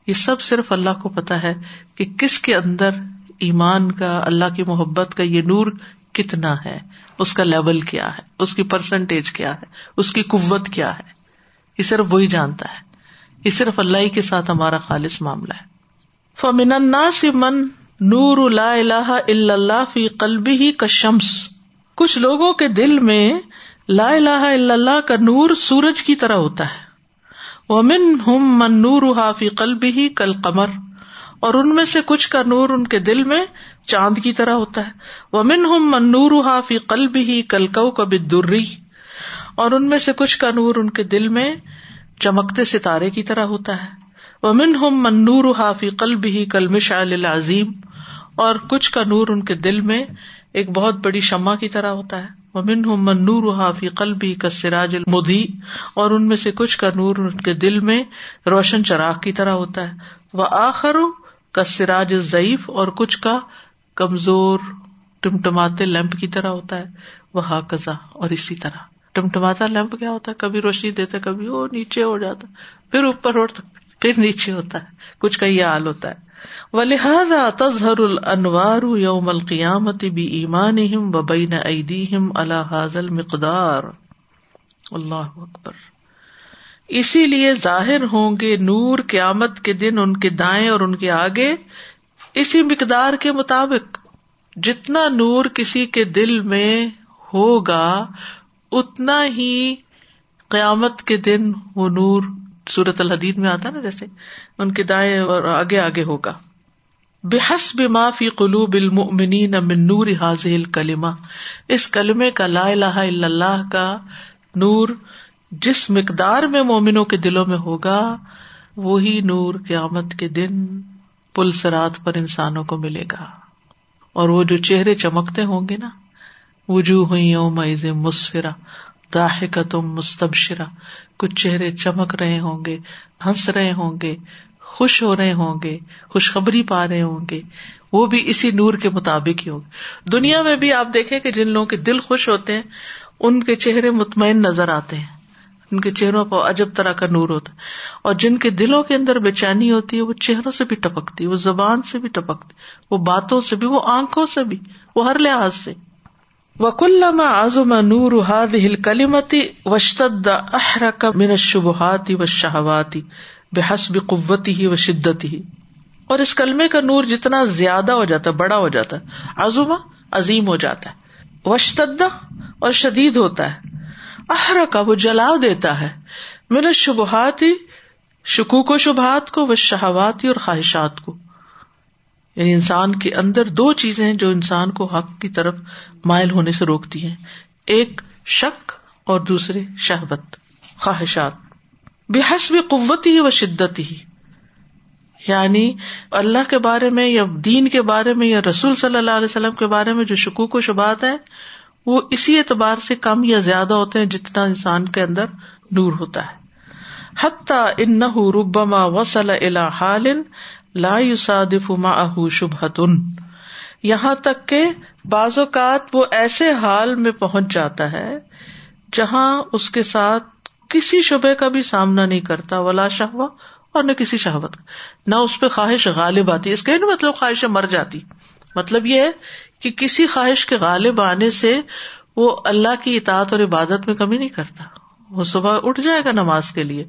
یہ سب صرف اللہ کو پتا ہے کہ کس کے اندر ایمان کا، اللہ کی محبت کا یہ نور کتنا ہے، اس کا لیول کیا ہے، اس کی پرسنٹیج کیا ہے، اس کی قوت کیا ہے۔ یہ صرف وہی جانتا ہے۔ یہ صرف اللہ ہی کے ساتھ ہمارا خالص معاملہ ہے۔ فمن من نور لا الہ الا اللہ فی قلبی ہی کا شمس کچھ لوگوں کے دل میں لا الہ الا اللہ کا نور سورج کی طرح ہوتا ہے۔ ومن ہم من نور فی قلبی ہی کل قمر اور ان میں سے کچھ کا نور ان کے دل میں چاند کی طرح ہوتا ہے۔ ومن ہم من نور فی قلبی ہی کل کو کبھی اور ان میں سے کچھ کا نور ان کے دل میں چمکتے ستارے کی طرح ہوتا ہے۔ ومن ہم من نور فی قلب ہی کل مشعل العظیم، اور کچھ کا نور ان کے دل میں ایک بہت بڑی شمع کی طرح ہوتا ہے۔ ومن ہم من نور فی قلبی کا سراج المدھی اور ان میں سے کچھ کا نور ان کے دل میں روشن چراغ کی طرح ہوتا ہے۔ وہ آخر کا سراج ضعیف اور کچھ کا کمزور ٹمٹماتے لیمپ کی طرح ہوتا ہے۔ وہ ہاکزا اور اسی طرح۔ ٹمٹماتا لیمپ کیا ہوتا ہے؟ کبھی روشنی دیتا کبھی وہ نیچے ہو جاتا پھر اوپر اٹھتا پھر نیچے ہوتا ہے، کچھ کا یہ حال ہوتا ہے۔ و لہذا تظہر الانوار یوم القیامت بھی ایمان و بین ایدیہم اللہ حاضل مقدار اللہ اکبر۔ اسی لیے ظاہر ہوں گے نور قیامت کے دن ان کے دائیں اور ان کے آگے، اسی مقدار کے مطابق۔ جتنا نور کسی کے دل میں ہوگا، اتنا ہی قیامت کے دن وہ نور سورت الحدید میں آتا نا جیسے، ان کے دائیں اور آگے آگے ہوگا۔ بحس معافی قلو بل من نور حاضل کلمہ اس کلمے کا لا الہ الا اللہ کا نور جس مقدار میں مومنوں کے دلوں میں ہوگا، وہی نور قیامت کے دن پل سرات پر انسانوں کو ملے گا۔ اور وہ جو چہرے چمکتے ہوں گے نا، وجوہ ہوئی یوم مسفرا داحکتم مستبشرا کچھ چہرے چمک رہے ہوں گے، ہنس رہے ہوں گے، خوش ہو رہے ہوں گے، خوشخبری پا رہے ہوں گے۔ وہ بھی اسی نور کے مطابق ہی ہوگی دنیا میں بھی آپ دیکھیں کہ جن لوگوں کے دل خوش ہوتے ہیں، ان کے چہرے مطمئن نظر آتے ہیں۔ ان کے چہروں پر عجب طرح کا نور ہوتا ہے۔ اور جن کے دلوں کے اندر بے چینی ہوتی ہے، وہ چہروں سے بھی ٹپکتی وہ زبان سے بھی ٹپکتی وہ باتوں سے بھی، وہ آنکھوں سے بھی، وہ ہر لحاظ سے۔ وکل آزم نور هذه کلیمتی وشتد احرک من الشبهات والشهوات بحسب قوتی ہی و شدت ہی اور اس کلمے کا نور جتنا زیادہ ہو جاتا ہے، بڑا ہو جاتا ہے۔ عظما عظیم ہو جاتا ہے۔ وشتد اور شدید ہوتا ہے۔ احر کا وہ جلا دیتا ہے۔ من الشبهات، شکوک و شبہات کو و شہواتی اور خواہشات کو۔ یعنی انسان کے اندر دو چیزیں جو انسان کو حق کی طرف مائل ہونے سے روکتی ہیں۔ ایک شک اور دوسرے شہبت خواہشات۔ بےحس بھی قوت ہی و شدت ہی یعنی اللہ کے بارے میں یا دین کے بارے میں یا رسول صلی اللہ علیہ وسلم کے بارے میں جو شکوک و شبات ہے وہ اسی اعتبار سے کم یا زیادہ ہوتے ہیں جتنا انسان کے اندر نور ہوتا ہے۔ حتیٰ ان ربما وسل الا حال لا یوسادف معه شبہتن۔ یہاں تک کہ بعض اوقات وہ ایسے حال میں پہنچ جاتا ہے جہاں اس کے ساتھ کسی شبے کا بھی سامنا نہیں کرتا، ولا شہوا اور نہ کسی شہوت کا۔ نہ اس پہ خواہش غالب آتی۔ اس کا مطلب خواہش مر جاتی۔ مطلب یہ ہے کہ کسی خواہش کے غالب آنے سے وہ اللہ کی اطاعت اور عبادت میں کمی نہیں کرتا۔ وہ صبح اٹھ جائے گا نماز کے لیے،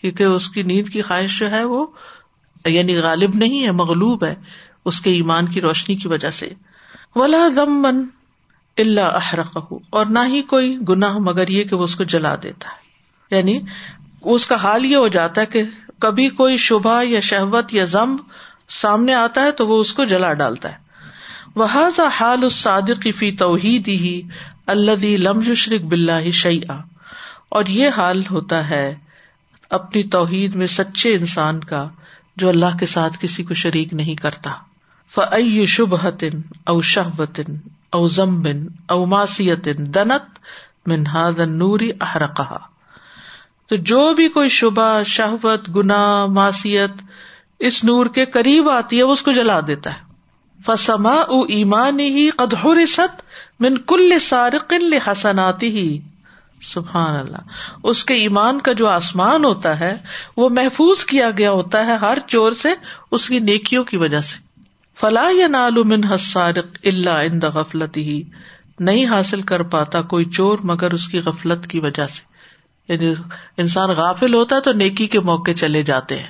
کیونکہ اس کی نیند کی خواہش جو ہے وہ یعنی غالب نہیں ہے، مغلوب ہے، اس کے ایمان کی روشنی کی وجہ سے۔ ولا من اللہ احرق اور نہ ہی کوئی گناہ مگر یہ کہ وہ اس کو جلا دیتا ہے۔ یعنی اس کا حال یہ ہو جاتا ہے کہ کبھی کوئی شبہ یا شہوت یا ضم سامنے آتا ہے تو وہ اس کو جلا ڈالتا ہے۔ وہ حال اس صادر کی فی توحید ہی اللہ لم شرک بلّہ شعی اور یہ حال ہوتا ہے اپنی توحید میں سچے انسان کا جو اللہ کے ساتھ کسی کو شریک نہیں کرتا۔ فعی شبہتن او شہبتن او ضمبن او ماسیتن دنت منہاد نوری احرقہ تو جو بھی کوئی شبہ شہبت گنا ماسیت اس نور کے قریب آتی ہے، وہ اس کو جلا دیتا ہے۔ فسما او ایمان ہی ادہر ست من کل سارقن حسناتی ہی سبحان اللہ۔ اس کے ایمان کا جو آسمان ہوتا ہے، وہ محفوظ کیا گیا ہوتا ہے ہر چور سے اس کی نیکیوں کی وجہ سے۔ فلاح یا نالمن حسارق اللہ ان غفلت ہی نہیں حاصل کر پاتا کوئی چور مگر اس کی غفلت کی وجہ سے۔ یعنی انسان غافل ہوتا ہے تو نیکی کے موقع چلے جاتے ہیں۔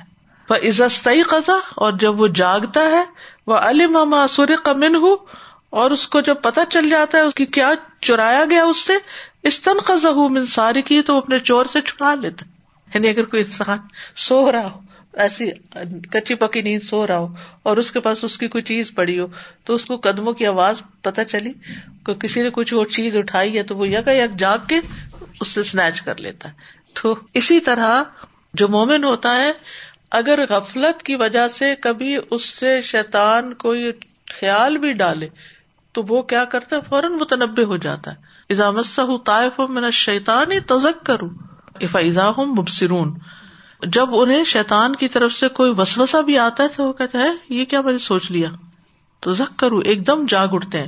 عزت قزا اور جب وہ جاگتا ہے وہ علم سر کمن ہو اور اس کو جب پتا چل جاتا ہے کہ کیا چرایا گیا اس سے استن قزا من ساری کی تو اپنے چور سے چھڑا لیتا۔ یعنی اگر کوئی انسان سو رہا ہو، ایسی کچی پکی نیند سو رہا ہو، اور اس کے پاس اس کی کوئی چیز پڑی ہو، تو اس کو قدموں کی آواز پتہ چلی کہ کسی نے کچھ اور چیز اٹھائی ہے تو وہ یکا یک جاگ کے اس سے سنیچ کر لیتا۔ ہے تو اسی طرح جو مومن ہوتا ہے، اگر غفلت کی وجہ سے کبھی اس سے شیتان کوئی خیال بھی ڈالے، تو وہ کیا کرتا ہے؟ فوراً متنبع ہو جاتا ہے۔ ازامت طائف میں شیتان ہی تزک کروں افا ہوں مبصرون. جب انہیں شیتان کی طرف سے کوئی وسوسا بھی آتا ہے تو وہ کہتا ہے یہ کیا میں نے سوچ لیا؟ تو زک کروں ایک دم جاگ اٹھتے ہیں.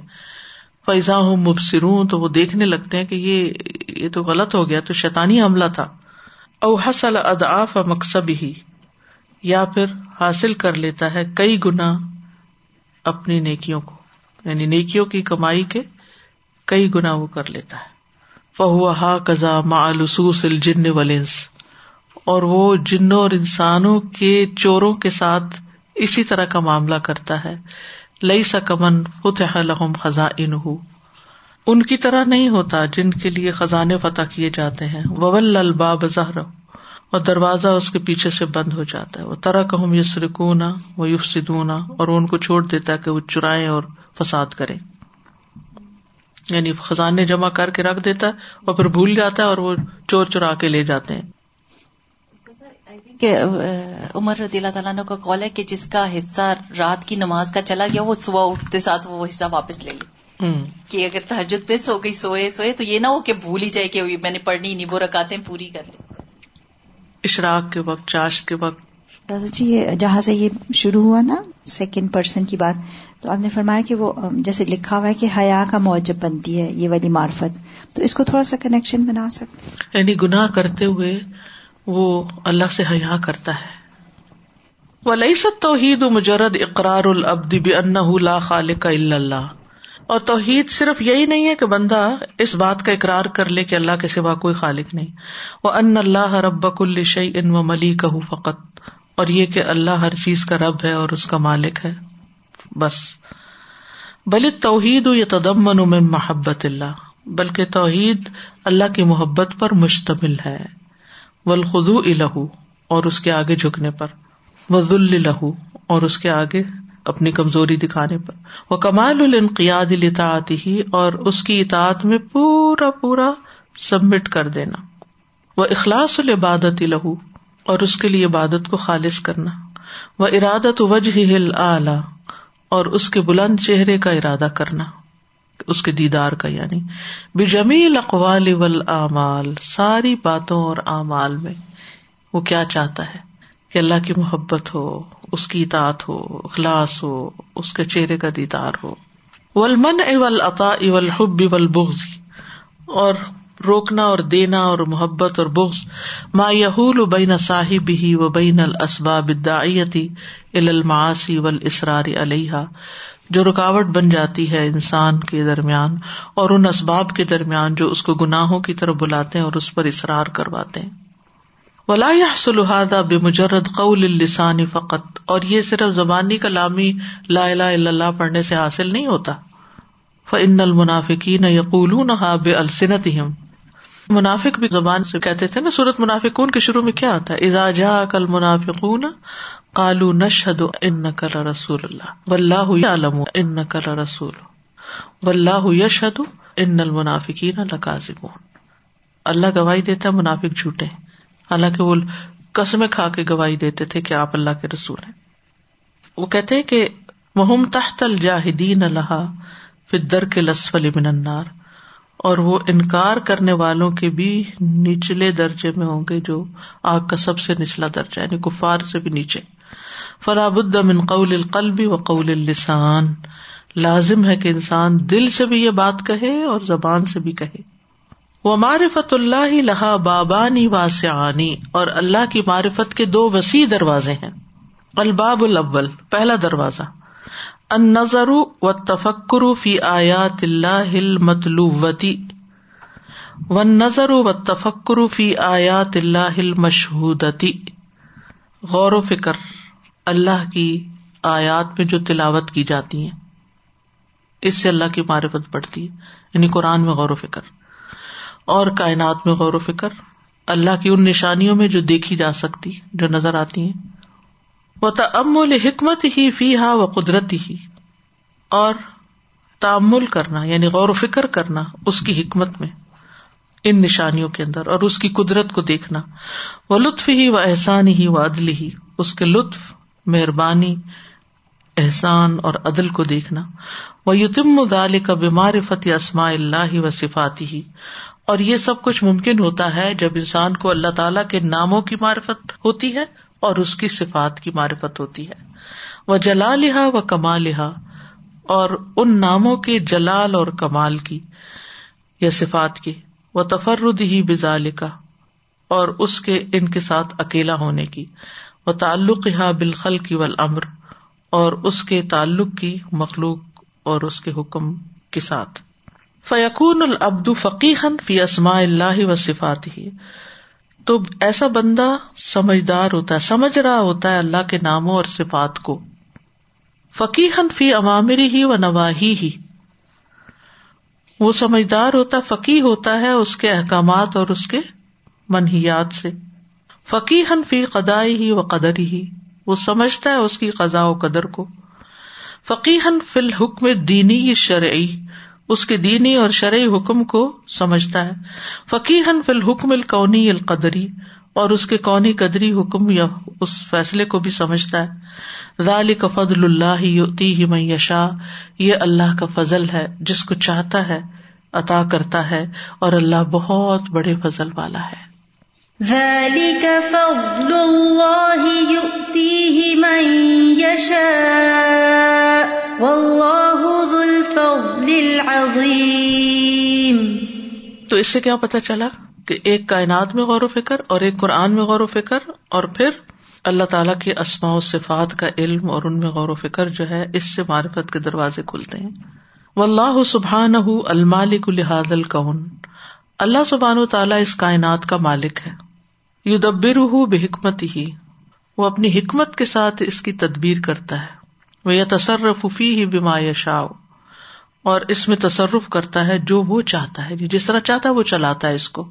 فیضا ہوں مبصرون تو وہ دیکھنے لگتے ہیں کہ یہ یہ تو غلط ہو گیا، تو شیتانی حملہ تھا. او حسل اداف مقصب ہی یا پھر حاصل کر لیتا ہے کئی گنا اپنی نیکیوں کو. یعنی نیکیوں کی کمائی کے کئی گنا وہ کر لیتا ہے۔ فہو ہا کزا مالسوس الجن ولنس اور وہ جنوں اور انسانوں کے چوروں کے ساتھ اسی طرح کا معاملہ کرتا ہے۔ لئی سا کمن فتح لہم خزاں ان کی طرح نہیں ہوتا جن کے لیے خزانے فتح کیے جاتے ہیں۔ وول الباب زہر اور دروازہ اس کے پیچھے سے بند ہو جاتا ہے۔ وہ طرح کہم یسرکونا وہ یوف اور ان کو چھوڑ دیتا ہے کہ وہ چرائے اور فساد کرے یعنی خزانے جمع کر کے رکھ دیتا ہے اور پھر بھول جاتا ہے اور وہ چور چرا کے لے جاتے ہیں۔ کہ عمر رضی اللہ تعالیٰ کا کال ہے کہ جس کا حصہ رات کی نماز کا چلا گیا وہ صبح اٹھتے ساتھ وہ حصہ واپس لے لے کہ اگر تحجد پہ سو گئی سوئے سوئے تو یہ نہ ہو کہ بھول ہی جائے کہ میں نے پڑھنی نہیں وہ رکاتے پوری کر لی۔ اشراق کے وقت چاش کے وقت دادا جی یہ جہاں سے یہ شروع ہوا نا سیکنڈ پرسن کی بات، تو آپ نے فرمایا کہ وہ، جیسے لکھا ہوا ہے کہ حیا کا موجب بنتی ہے، یہ والی معرفت۔ تو اس کو تھوڑا سا کنیکشن بنا سکتے یعنی گناہ کرتے ہوئے وہ اللہ سے حیا کرتا ہے۔ ولیست توحید مجرد اقرار العبد لا خالق اللہ اور توحید صرف یہی نہیں ہے کہ بندہ اس بات کا اقرار کر لے کہ اللہ کے سوا کوئی خالق نہیں۔ وہ ان اللہ رب کل شعی ان و ملی کہ فقط اور یہ کہ اللہ ہر چیز کا رب ہے اور اس کا مالک ہے۔ بس۔ بل توحید یا تدمن میں محبت اللہ۔ بلکہ توحید اللہ کی محبت پر مشتمل ہے۔ ولخو الہو اور اس کے آگے جھکنے پر۔ وزل لہو اور اس کے آگے اپنی کمزوری دکھانے پر۔ وہ کمال الانقیاد لطاعت ہی اور اس کی اطاعت میں پورا پورا سبمٹ کر دینا۔ وہ اخلاص العبادت لہو اور اس کے لیے عبادت کو خالص کرنا۔ وہ ارادت وجہ ہل اعلی اور اس کے بلند چہرے کا ارادہ کرنا۔ اس کے دیدار کا یعنی۔ بجمیل اقوال اعمال ساری باتوں اور اعمال میں۔ وہ کیا چاہتا ہے؟ کہ اللہ کی محبت ہو، اس کی اطاعت ہو، اخلاص ہو، اس کے چہرے کا دیدار ہو۔ ولمن اول عطا اول حب اول بغض اور روکنا اور دینا اور محبت اور بغض، ما یحول بین صاحب ہی و بین الاسباب الداعیتی ال المعاصی والاسرار علیہ جو رکاوٹ بن جاتی ہے انسان کے درمیان اور ان اسباب کے درمیان جو اس کو گناہوں کی طرف بلاتے ہیں اور اس پر اصرار کرواتے ہیں۔ ولا سلحادہ بے مجرد قول السانی فقط، اور یہ صرف زبانی کلامی لا الہ الا اللہ پڑھنے سے حاصل نہیں ہوتا۔ فن المنافقین یقول بے السنت منافق بھی زبان سے کہتے تھے نا، سورت منافقون کے شروع میں کیا آتا ہے اذا جا کل منافقون کالو نشد ان کل رسول اللہ و اللہ عالم ان کل رسول و اللہ یشد ان المنافقین لکاذبون۔ اللہ گواہی دیتا ہے منافق جھوٹے حالانکہ وہ قسمیں کھا کے گواہی دیتے تھے کہ آپ اللہ کے رسول ہیں۔ وہ کہتے ہیں کہ محم تحت الجاہدین اللہ فدر کے لسفل من النار۔ اور وہ انکار کرنے والوں کے بھی نچلے درجے میں ہوں گے جو آگ کا سب سے نچلا درجہ یعنی کفار سے بھی نیچے۔ فلاب من قول القلبی و قول السان لازم ہے کہ انسان دل سے بھی یہ بات کہے اور زبان سے بھی کہے۔ وہ معرفت اللہ لہا بابانی واسعانی۔ اور اللہ کی معرفت کے دو وسیع دروازے ہیں۔ الباب الاول، پہلا دروازہ۔ ان نظر و تفکر فی آیات اللہ مطلوبتی و نظر و تفکر فی آیات اللہ مشہودتی غور و فکر، اللہ کی آیات میں جو تلاوت کی جاتی ہیں، اس سے اللہ کی معرفت بڑھتی ہے یعنی قرآن میں غور و فکر، اور کائنات میں غور و فکر، اللہ کی ان نشانیوں میں جو دیکھی جا سکتی، جو نظر آتی ہیں وہ تمل حکمت ہی فی ہا و قدرتی ہی اور تعمل کرنا یعنی غور و فکر کرنا اس کی حکمت میں، ان نشانیوں کے اندر، اور اس کی قدرت کو دیکھنا۔ وہ لطف ہی و احسان ہی و عدل ہی اس کے لطف، مہربانی، احسان اور عدل کو دیکھنا۔ وہ یتم دال کا بیمار فتح اسماء اللہ و صفاتی ہی اور یہ سب کچھ ممکن ہوتا ہے جب انسان کو اللہ تعالیٰ کے ناموں کی معرفت ہوتی ہے۔ اور اس کی صفات کی معرفت ہوتی ہے۔ وہ جلا لہا و کما لہا اور ان ناموں کے جلال اور کمال کی یا صفات کی۔ وہ تفرد ہی بزال کا اور اس کے ان کے ساتھ اکیلا ہونے کی۔ وہ تعلق ہا بالخل کی ولامر اور اس کے تعلق کی مخلوق اور اس کے حکم کے ساتھ۔ فیقون العبد فقیحن فی اسماء اللہ و صفات ہی تو ایسا بندہ سمجھدار ہوتا ہے، سمجھ رہا ہوتا ہے اللہ کے ناموں اور صفات کو۔ فقیحن فی عوامری ہی و نواحی ہی وہ سمجھدار ہوتا فقی ہوتا ہے اس کے احکامات اور اس کے منحیات سے۔ فقیحن فی قدائی ہی و قدری ہی وہ سمجھتا ہے اس کی قزا و قدر کو۔ فقیحن فی الحکم دینی شرعی اس کے دینی اور شرعی حکم کو سمجھتا ہے۔ فقیحن فی الحکم القونی القدری، اور اس کے قونی قدری حکم یا اس فیصلے کو بھی سمجھتا ہے۔ ذالی کا فضل اللہ تی ہی میشا یہ اللہ کا فضل ہے، جس کو چاہتا ہے، عطا کرتا ہے، اور اللہ بہت بڑے فضل والا ہے۔ فضل اللہ من تو اس سے کیا پتا چلا کہ ایک کائنات میں غور و فکر اور ایک قرآن میں غور و فکر اور پھر اللہ تعالیٰ کے اسماء و صفات کا علم اور ان میں غور و فکر جو ہے اس سے معرفت کے دروازے کھلتے ہیں۔ و اللہ سبحان المالک الحاظ القن اللہ سبحان و تعالیٰ اس کائنات کا مالک ہے۔ یو دبر بے حکمت ہی وہ اپنی حکمت کے ساتھ اس کی تدبیر کرتا ہے۔ وہ یا تصرف فی ہی بیما شاؤ اور اس میں تصرف کرتا ہے جو وہ چاہتا ہے جس طرح چاہتا ہے وہ چلاتا ہے اس کو۔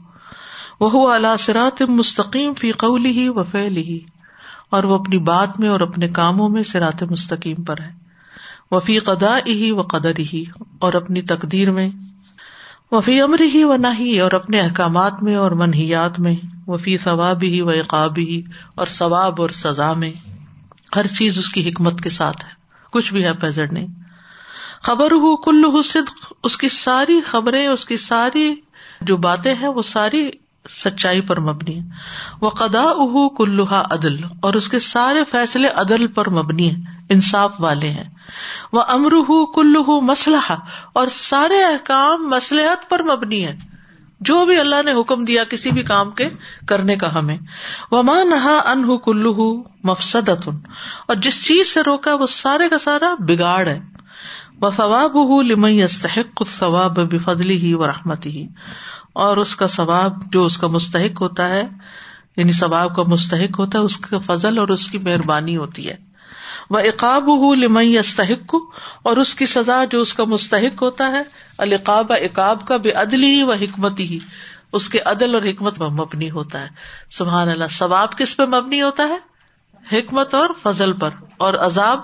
وہ اللہ سرات مستقیم فی قولی ہی و ہی اور وہ اپنی بات میں اور اپنے کاموں میں سرات مستقیم پر ہے۔ وفی قدا ہی و قدر ہی اور اپنی تقدیر میں۔ وفی امر ہی و نہ اور اپنے احکامات میں اور منحیات میں۔ وفی ثواب ہی و عقاب ہی اور ثواب اور سزا میں۔ ہر چیز اس کی حکمت کے ساتھ ہے۔ کچھ بھی ہے پیزڈ نہیں۔ خبر ہو کل صدق، اس کی ساری خبریں، اس کی ساری جو باتیں ہیں، وہ ساری سچائی پر مبنی ہے وہ قدا اہ کلوہا عدل، اور اس کے سارے فیصلے عدل پر مبنی ہے انصاف والے ہیں۔ وہ امر کلو مسلح اور سارے احکام مسلحت پر مبنی ہے جو بھی اللہ نے حکم دیا کسی بھی کام کے کرنے کا ہمیں۔ وہ ماں نہا ان کلو مفسد اور جس چیز سے روکا وہ سارے کا سارا بگاڑ ہے۔ وہ ثواب ہُو لمئی استحق ثواب بفضلی ہی و رحمت ہی اور اس کا ثواب، جو اس کا مستحق ہوتا ہے یعنی ثواب کا مستحق ہوتا ہے، اس کا فضل اور اس کی مہربانی ہوتی ہے۔ وہ اقاب لمئی استحق اور اس کی سزا جو اس کا مستحق ہوتا ہے القاب اقاب کا بے عدلی و حکمت ہی اس کے عدل اور حکمت میں مبنی ہوتا ہے۔ سبحان اللہ، ثواب کس پہ مبنی ہوتا ہے؟ حکمت اور فضل پر، اور عذاب،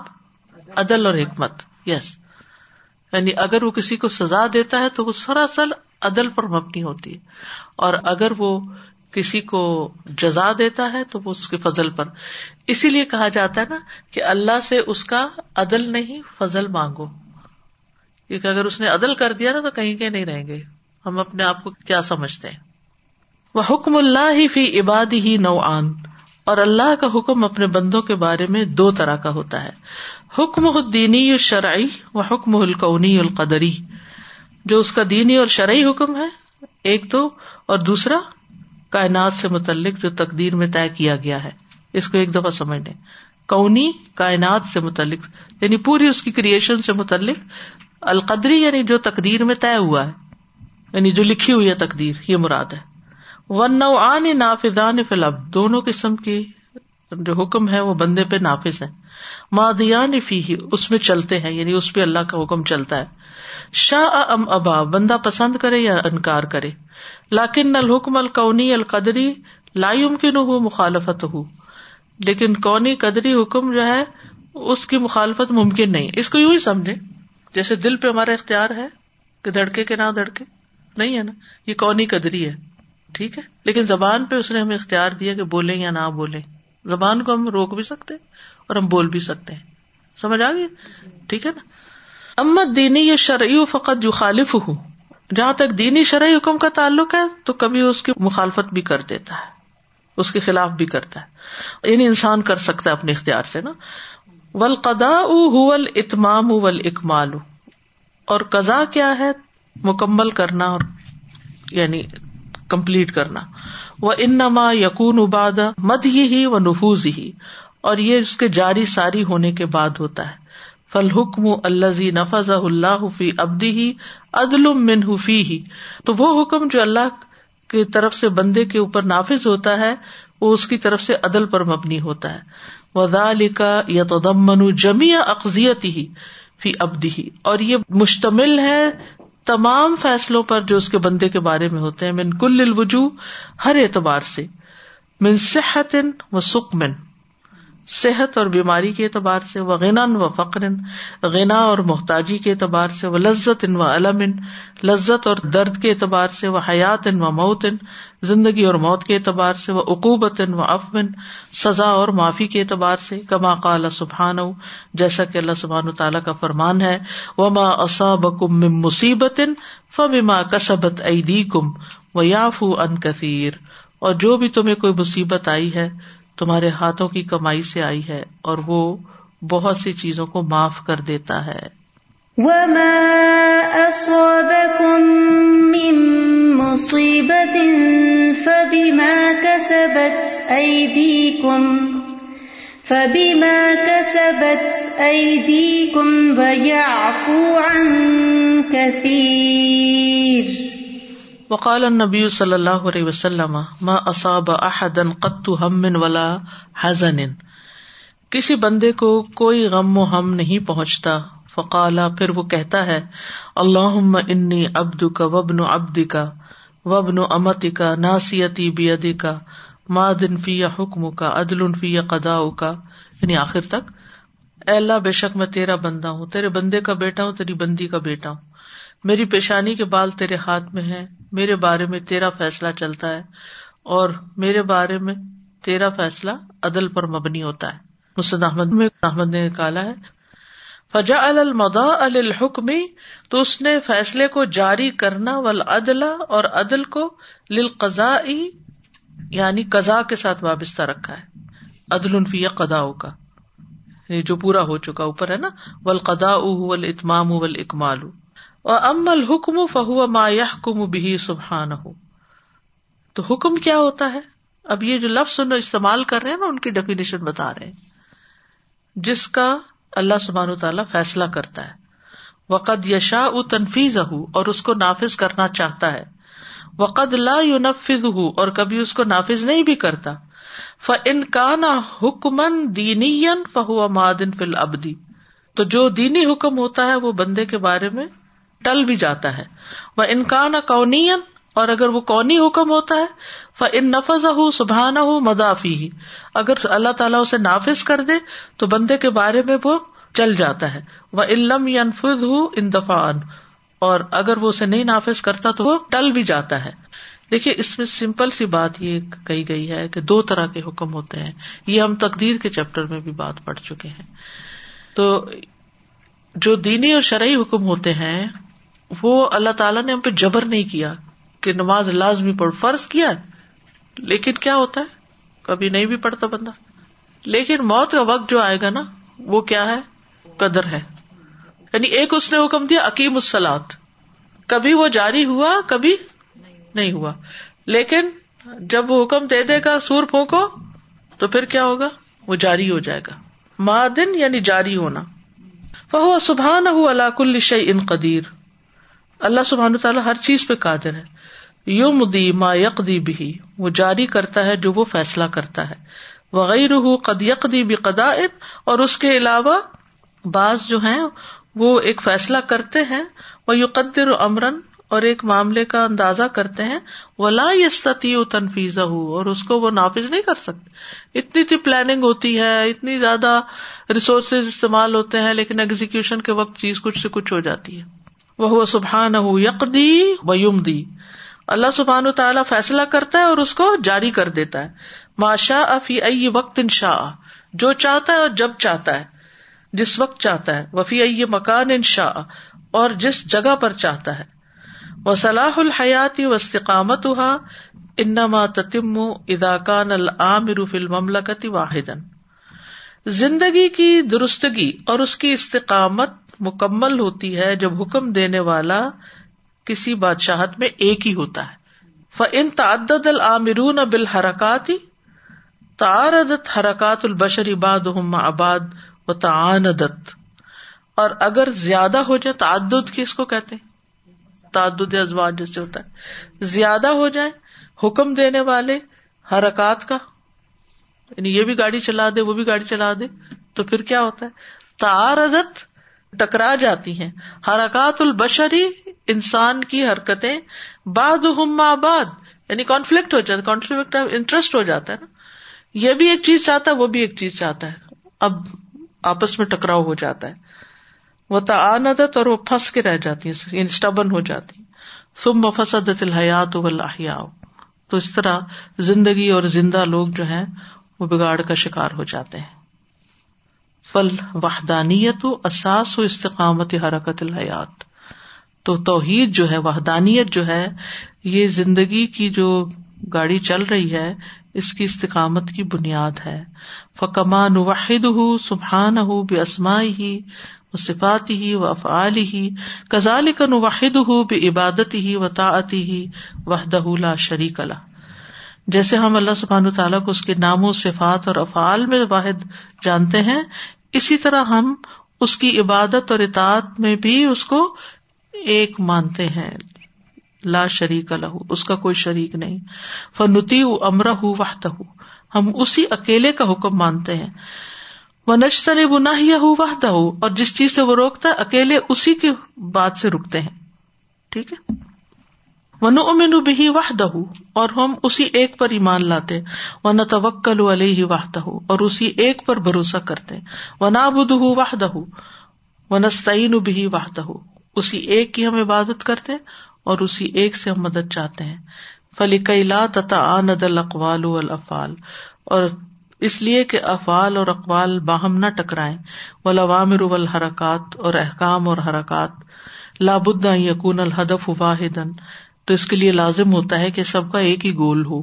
عدل اور حکمت۔ یس یعنی اگر وہ کسی کو سزا دیتا ہے تو وہ سراسر عدل پر مبنی ہوتی ہے۔ اور اگر وہ کسی کو جزا دیتا ہے تو وہ اس کے فضل پر۔ اسی لیے کہا جاتا ہے نا کہ اللہ سے اس کا عدل نہیں، فضل مانگو۔ کیونکہ اگر اس نے عدل کر دیا نا تو کہیں کے نہیں رہیں گے۔ ہم اپنے آپ کو کیا سمجھتے ہیں؟ وہ حکم اللہ ہی فی عباد ہی نو آن اور اللہ کا حکم اپنے بندوں کے بارے میں دو طرح کا ہوتا ہے۔ حکم دینی شرعی و حکم القونی القدری۔ جو اس کا دینی اور شرعی حکم ہے، ایک تو، اور دوسرا کائنات سے متعلق جو تقدیر میں طے کیا گیا ہے۔ اس کو ایک دفعہ سمجھ لیں۔ کونی کائنات سے متعلق یعنی پوری اس کی کریشن سے متعلق، القدری یعنی جو تقدیر میں طے ہوا ہے یعنی جو لکھی ہوئی ہے تقدیر، یہ مراد ہے۔ ون نو آن نافذان فلب دونوں قسم کی جو حکم ہے وہ بندے پہ نافذ ہے۔ مادیان فی اس میں چلتے ہیں یعنی اس پہ اللہ کا حکم چلتا ہے۔ شاہ ام ابا، بندہ پسند کرے یا انکار کرے۔ لاکن الحکم القونی القدری لائمکن ہو مخالفت ہو لیکن کونی قدری حکم جو ہے، اس کی مخالفت ممکن نہیں۔ اس کو یوں ہی سمجھے، جیسے دل پہ ہمارا اختیار ہے کہ دھڑکے کے نہ دھڑکے۔ نہیں ہے نا؟ یہ کونی قدری ہے، ٹھیک ہے؟ لیکن زبان پہ اس نے ہمیں اختیار دیا کہ بولیں یا نہ بولیں۔ زبان کو ہم روک بھی سکتے۔ اور ہم بول بھی سکتے ہیں۔ سمجھ آ گئی؟ ٹھیک ہے نا؟ امت دینی یا شرعی فقط جو خالف ہوں جہاں تک دینی شرعی حکم کا تعلق ہے، تو کبھی اس کی مخالفت بھی کر دیتا ہے۔ اس کے خلاف بھی کرتا ہے۔ یعنی انسان کر سکتا ہے اپنے اختیار سے نا۔ ولقدا ول اتمام ول اکمال اور قزا کیا ہے؟ مکمل کرنا اور یعنی کمپلیٹ کرنا۔ وہ انما یقون اباد مد ہی و نفوز ہی اور یہ اس کے جاری ساری ہونے کے بعد ہوتا ہے۔ فل حکم اللہ نفز اللہ فی ابدی ہی عدل من حفی ہی تو وہ حکم جو اللہ کی طرف سے بندے کے اوپر نافذ ہوتا ہے، وہ اس کی طرف سے عدل پر مبنی ہوتا ہے۔ وزالکا یا تو دمن جمی اقزیت ہی فی ابدی ہی اور یہ مشتمل ہے تمام فیصلوں پر جو اس کے بندے کے بارے میں ہوتے ہیں۔ من کل الوجو ہر اعتبار سے۔ من صحت و سکمن صحت اور بیماری کے اعتبار سے وہ غنا و فقر غنا اور محتاجی کے اعتبار سے وہ لذت ان و علم، لذت اور درد کے اعتبار سے وہ حیات ان و موت ان زندگی اور موت کے اعتبار سے وہ عقوبت ان و افمن سزا اور معافی کے اعتبار سے، کما قال سبحان جیسا کہ اللہ سبحان تعالیٰ کا فرمان ہے وہ ماں اصاب کم مصیبت فبما کسبت ایدی کم و یافو ان کثیر، اور جو بھی تمہیں کوئی مصیبت آئی ہے تمہارے ہاتھوں کی کمائی سے آئی ہے اور وہ بہت سی چیزوں کو معاف کر دیتا ہے۔ وما أصابكم من مصيبة فبما كسبت أيديكم فبما كسبت أيديكم ويعفو عن كثير وقال النبی صلی اللہ علیہ وسلم، ما اصاب احدا قط ہم ولا حزن. کسی بندے کو کوئی غم و ہم نہیں پہنچتا۔ فقالا، پھر وہ کہتا ہے اللہ انی ابد کا وبن ابد کا وبن امت کا ناسیتی بی کا مادن فی یا حکم کا عدل فی یا قدا کا یعنی آخر تک، اے اللہ، بے شک میں تیرا بندہ ہوں، تیرے بندے کا بیٹا ہوں، تیری بندی کا بیٹا ہوں، میری پیشانی کے بال تیرے ہاتھ میں ہے میرے بارے میں تیرا فیصلہ چلتا ہے اور میرے بارے میں تیرا فیصلہ عدل پر مبنی ہوتا ہے۔ مسد احمد میں احمد نے نکالا ہے۔ فجا المدا الحکم تو اس نے فیصلے کو جاری کرنا ول اور عدل کو للقضا یعنی قزا کے ساتھ وابستہ رکھا ہے۔ عدل الفی قدا کا جو پورا ہو چکا، اوپر ہے نا۔ ول قدا ول اتمام ول اکمال اور ام الحکم فہو ما کم بھی سبحان ہو تو حکم کیا ہوتا ہے؟ اب یہ جو لفظ استعمال کر رہے ہیں نا، ان کی ڈیفینیشن بتا رہے ہیں۔ جس کا اللہ سبحان تعالیٰ فیصلہ کرتا ہے۔ وقد یشا او تنفیز اور اس کو نافذ کرنا چاہتا ہے۔ وقد لا نفز ہو اور کبھی اس کو نافذ نہیں بھی کرتا۔ ف ان کا حکمن دینی فہو مادن فل ابدی تو جو دینی حکم ہوتا ہے، وہ بندے کے بارے میں ٹل بھی جاتا ہے۔ وہ انکان کونی اور اگر وہ کونی حکم ہوتا ہے ف ان نفز ہُ سبحان ہُ مدافی ہی اگر اللہ تعالیٰ اسے نافذ کر دے، تو بندے کے بارے میں وہ چل جاتا ہے۔ وہ علم یا انفظ ہُ ان اور اگر وہ اسے نہیں نافذ کرتا، تو وہ ٹل بھی جاتا ہے۔ دیکھیے، اس میں سمپل سی بات یہ کہی گئی ہے کہ دو طرح کے حکم ہوتے ہیں۔ یہ ہم تقدیر کے چیپٹر میں بھی بات پڑھ چکے ہیں۔ تو جو دینی اور شرعی حکم ہوتے ہیں وہ اللہ تعالیٰ نے ہم پہ جبر نہیں کیا کہ نماز لازمی پڑھ فرض کیا لیکن کیا ہوتا ہے؟ کبھی نہیں بھی پڑھتا بندہ۔ لیکن موت کا وقت جو آئے گا نا، وہ کیا ہے؟ قدر ہے۔ یعنی ایک اس نے حکم دیا عکیم السلاد کبھی وہ جاری ہوا، کبھی نہیں ہوا۔ لیکن جب وہ حکم دے دے گا، سور پھونکو، تو پھر کیا ہوگا؟ وہ جاری ہو جائے گا۔ معدن یعنی جاری ہونا۔ فہو سبحان اللہ کل شعی ان قدیر۔ اللہ سبحان تعالیٰ ہر چیز پہ قادر ہے۔ یو مدی ما یقدی بھی وہ جاری کرتا ہے جو وہ فیصلہ کرتا ہے۔ وغیرہ قد یقدی بھی قدا اور اس کے علاوہ بعض جو ہیں وہ ایک فیصلہ کرتے ہیں۔ وہ یو قدر امرن اور ایک معاملے کا اندازہ کرتے ہیں۔ ولا یستتی تنفیز ہو اور اس کو وہ نافذ نہیں کر سکتے۔ اتنی اتنی پلاننگ ہوتی ہے، اتنی زیادہ ریسورسز استعمال ہوتے ہیں، لیکن ایگزیکشن کے وقت چیز کچھ سے کچھ ہو جاتی ہے۔ وہ سبحان ہو یکدی و یم دی اللہ سبحان تعالیٰ فیصلہ کرتا ہے اور اس کو جاری کر دیتا ہے۔ ماشا افی ائی وقت انشا جو چاہتا ہے اور جب چاہتا ہے، جس وقت چاہتا ہے۔ وفی ائی مکان انشا اور جس جگہ پر چاہتا ہے۔ وہ صلاح الحیاتی و استقامت انما تتم اداکان العامر فی المملکتی واحد زندگی کی درستگی اور اس کی استقامت مکمل ہوتی ہے جب حکم دینے والا کسی بادشاہت میں ایک ہی ہوتا ہے۔ ان تعدد العامرون بالحرکاتی تعارضت حرکات البشر باد اباد و تعاندت اور اگر زیادہ ہو جائے تعدد کس کو کہتے تعدد ازواج جیسے ہوتا ہے۔ زیادہ ہو جائے حکم دینے والے حرکات کا۔ یعنی یہ بھی گاڑی چلا دے، وہ بھی گاڑی چلا دے، تو پھر کیا ہوتا ہے؟ تعارضت ٹکرا جاتی ہیں۔ حرکات البشری انسان کی حرکتیں باد باد یعنی کانفلکٹ ہو جاتا ہے کانفلکٹ انٹرسٹ ہو جاتا ہے نا۔ یہ بھی ایک چیز چاہتا ہے، وہ بھی ایک چیز چاہتا ہے۔ اب آپس میں ٹکراؤ ہو جاتا ہے۔ وہ تعاندت اور وہ پھنس کے رہ جاتی ہیں یعنی انسٹبن ہو جاتی تم فسدت الحیات تو اس طرح زندگی اور زندہ لوگ جو ہیں وہ بگاڑ کا شکار ہو جاتے ہیں۔ فل وحدانیت و اساس و استقامت حرکت الحیات۔ تو توحید جو ہے، وحدانیت جو ہے، یہ زندگی کی جو گاڑی چل رہی ہے، اس کی استقامت کی بنیاد ہے۔ فکمان واحد ہُ سبحان ہُ بے اسمائی ہی و صفات ہی و افعال ہی کزال کن واحد ہُ بے عبادت ہی و طاعتی ہی وحدہ لا شریک اللہ جیسے ہم اللہ سبحان تعالیٰ کو اس کے ناموں صفات اور افعال میں واحد جانتے ہیں، اسی طرح ہم اس کی عبادت اور اطاعت میں بھی اس کو ایک مانتے ہیں۔ لا شریک الح اس کا کوئی شریک نہیں۔ فنتی امرا ہُ واہتا ہم اسی اکیلے کا حکم مانتے ہیں۔ وہ نشتر و نہ واہتا اور جس چیز سے وہ روکتا ہے، اکیلے اسی کی بات سے رکتے ہیں۔ ٹھیک ہے؟ وہ نو امن بھی واہدہ اور ہم اسی ایک پر ایمان لاتے وہ نہ توکل علیہ ہی اور اسی ایک پر بھروسہ کرتے وہ نہ بدھ واہدہ وہ نستعین بھی واہتا ہوں اسی ایک کی ہم عبادت کرتے، اور اسی ایک سے ہم مدد چاہتے ہیں۔ فلیق تتا آند الاقوال الافال اور اس لیے کہ افعال اور اقوال باہم نہ ٹکرائیں۔ و لوامر الحرکات اور احکام اور حرکات۔ لابد یقون الحدف واحد تو اس کے لیے لازم ہوتا ہے کہ سب کا ایک ہی گول ہو۔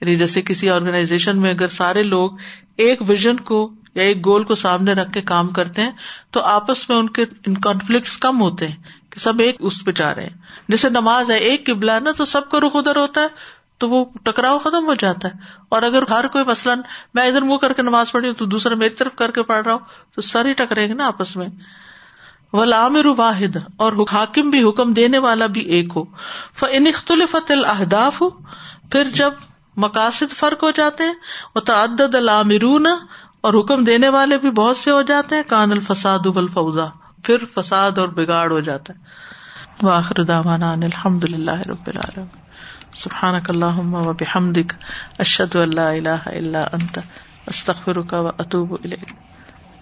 یعنی جیسے کسی آرگنائزیشن میں اگر سارے لوگ ایک ویژن کو یا ایک گول کو سامنے رکھ کے کام کرتے ہیں، تو آپس میں ان کے کانفلکٹ کم ہوتے ہیں کہ سب ایک اس پہ جا رہے ہیں۔ جیسے نماز ہے، ایک قبلہ نا، تو سب کا رخ ادھر ہوتا ہے، تو وہ ٹکراؤ ختم ہو جاتا ہے۔ اور اگر ہر کوئی مثلاً، میں ادھر منہ کر کے نماز پڑھی ہوں تو دوسرا میری طرف کر کے پڑھ رہا ہوں، تو سر ہی ٹکرے گا نا آپس میں۔ ولامر واحد اور حاکم بھی حکم دینے والا بھی ایک ہو۔ فنختلفت الحداف ہو پھر جب مقاصد فرق ہو جاتے ہیں وہ تعدد العامرون اور حکم دینے والے بھی بہت سے ہو جاتے ہیں، کان الفساد الفوزا پھر فساد اور بگاڑ ہو جاتا ہے۔ واخر دامان الحمد للہ رب العالم سبحان اللہ و بحمدک اشد اللہ اللہ اللہ انت استخر و اطوب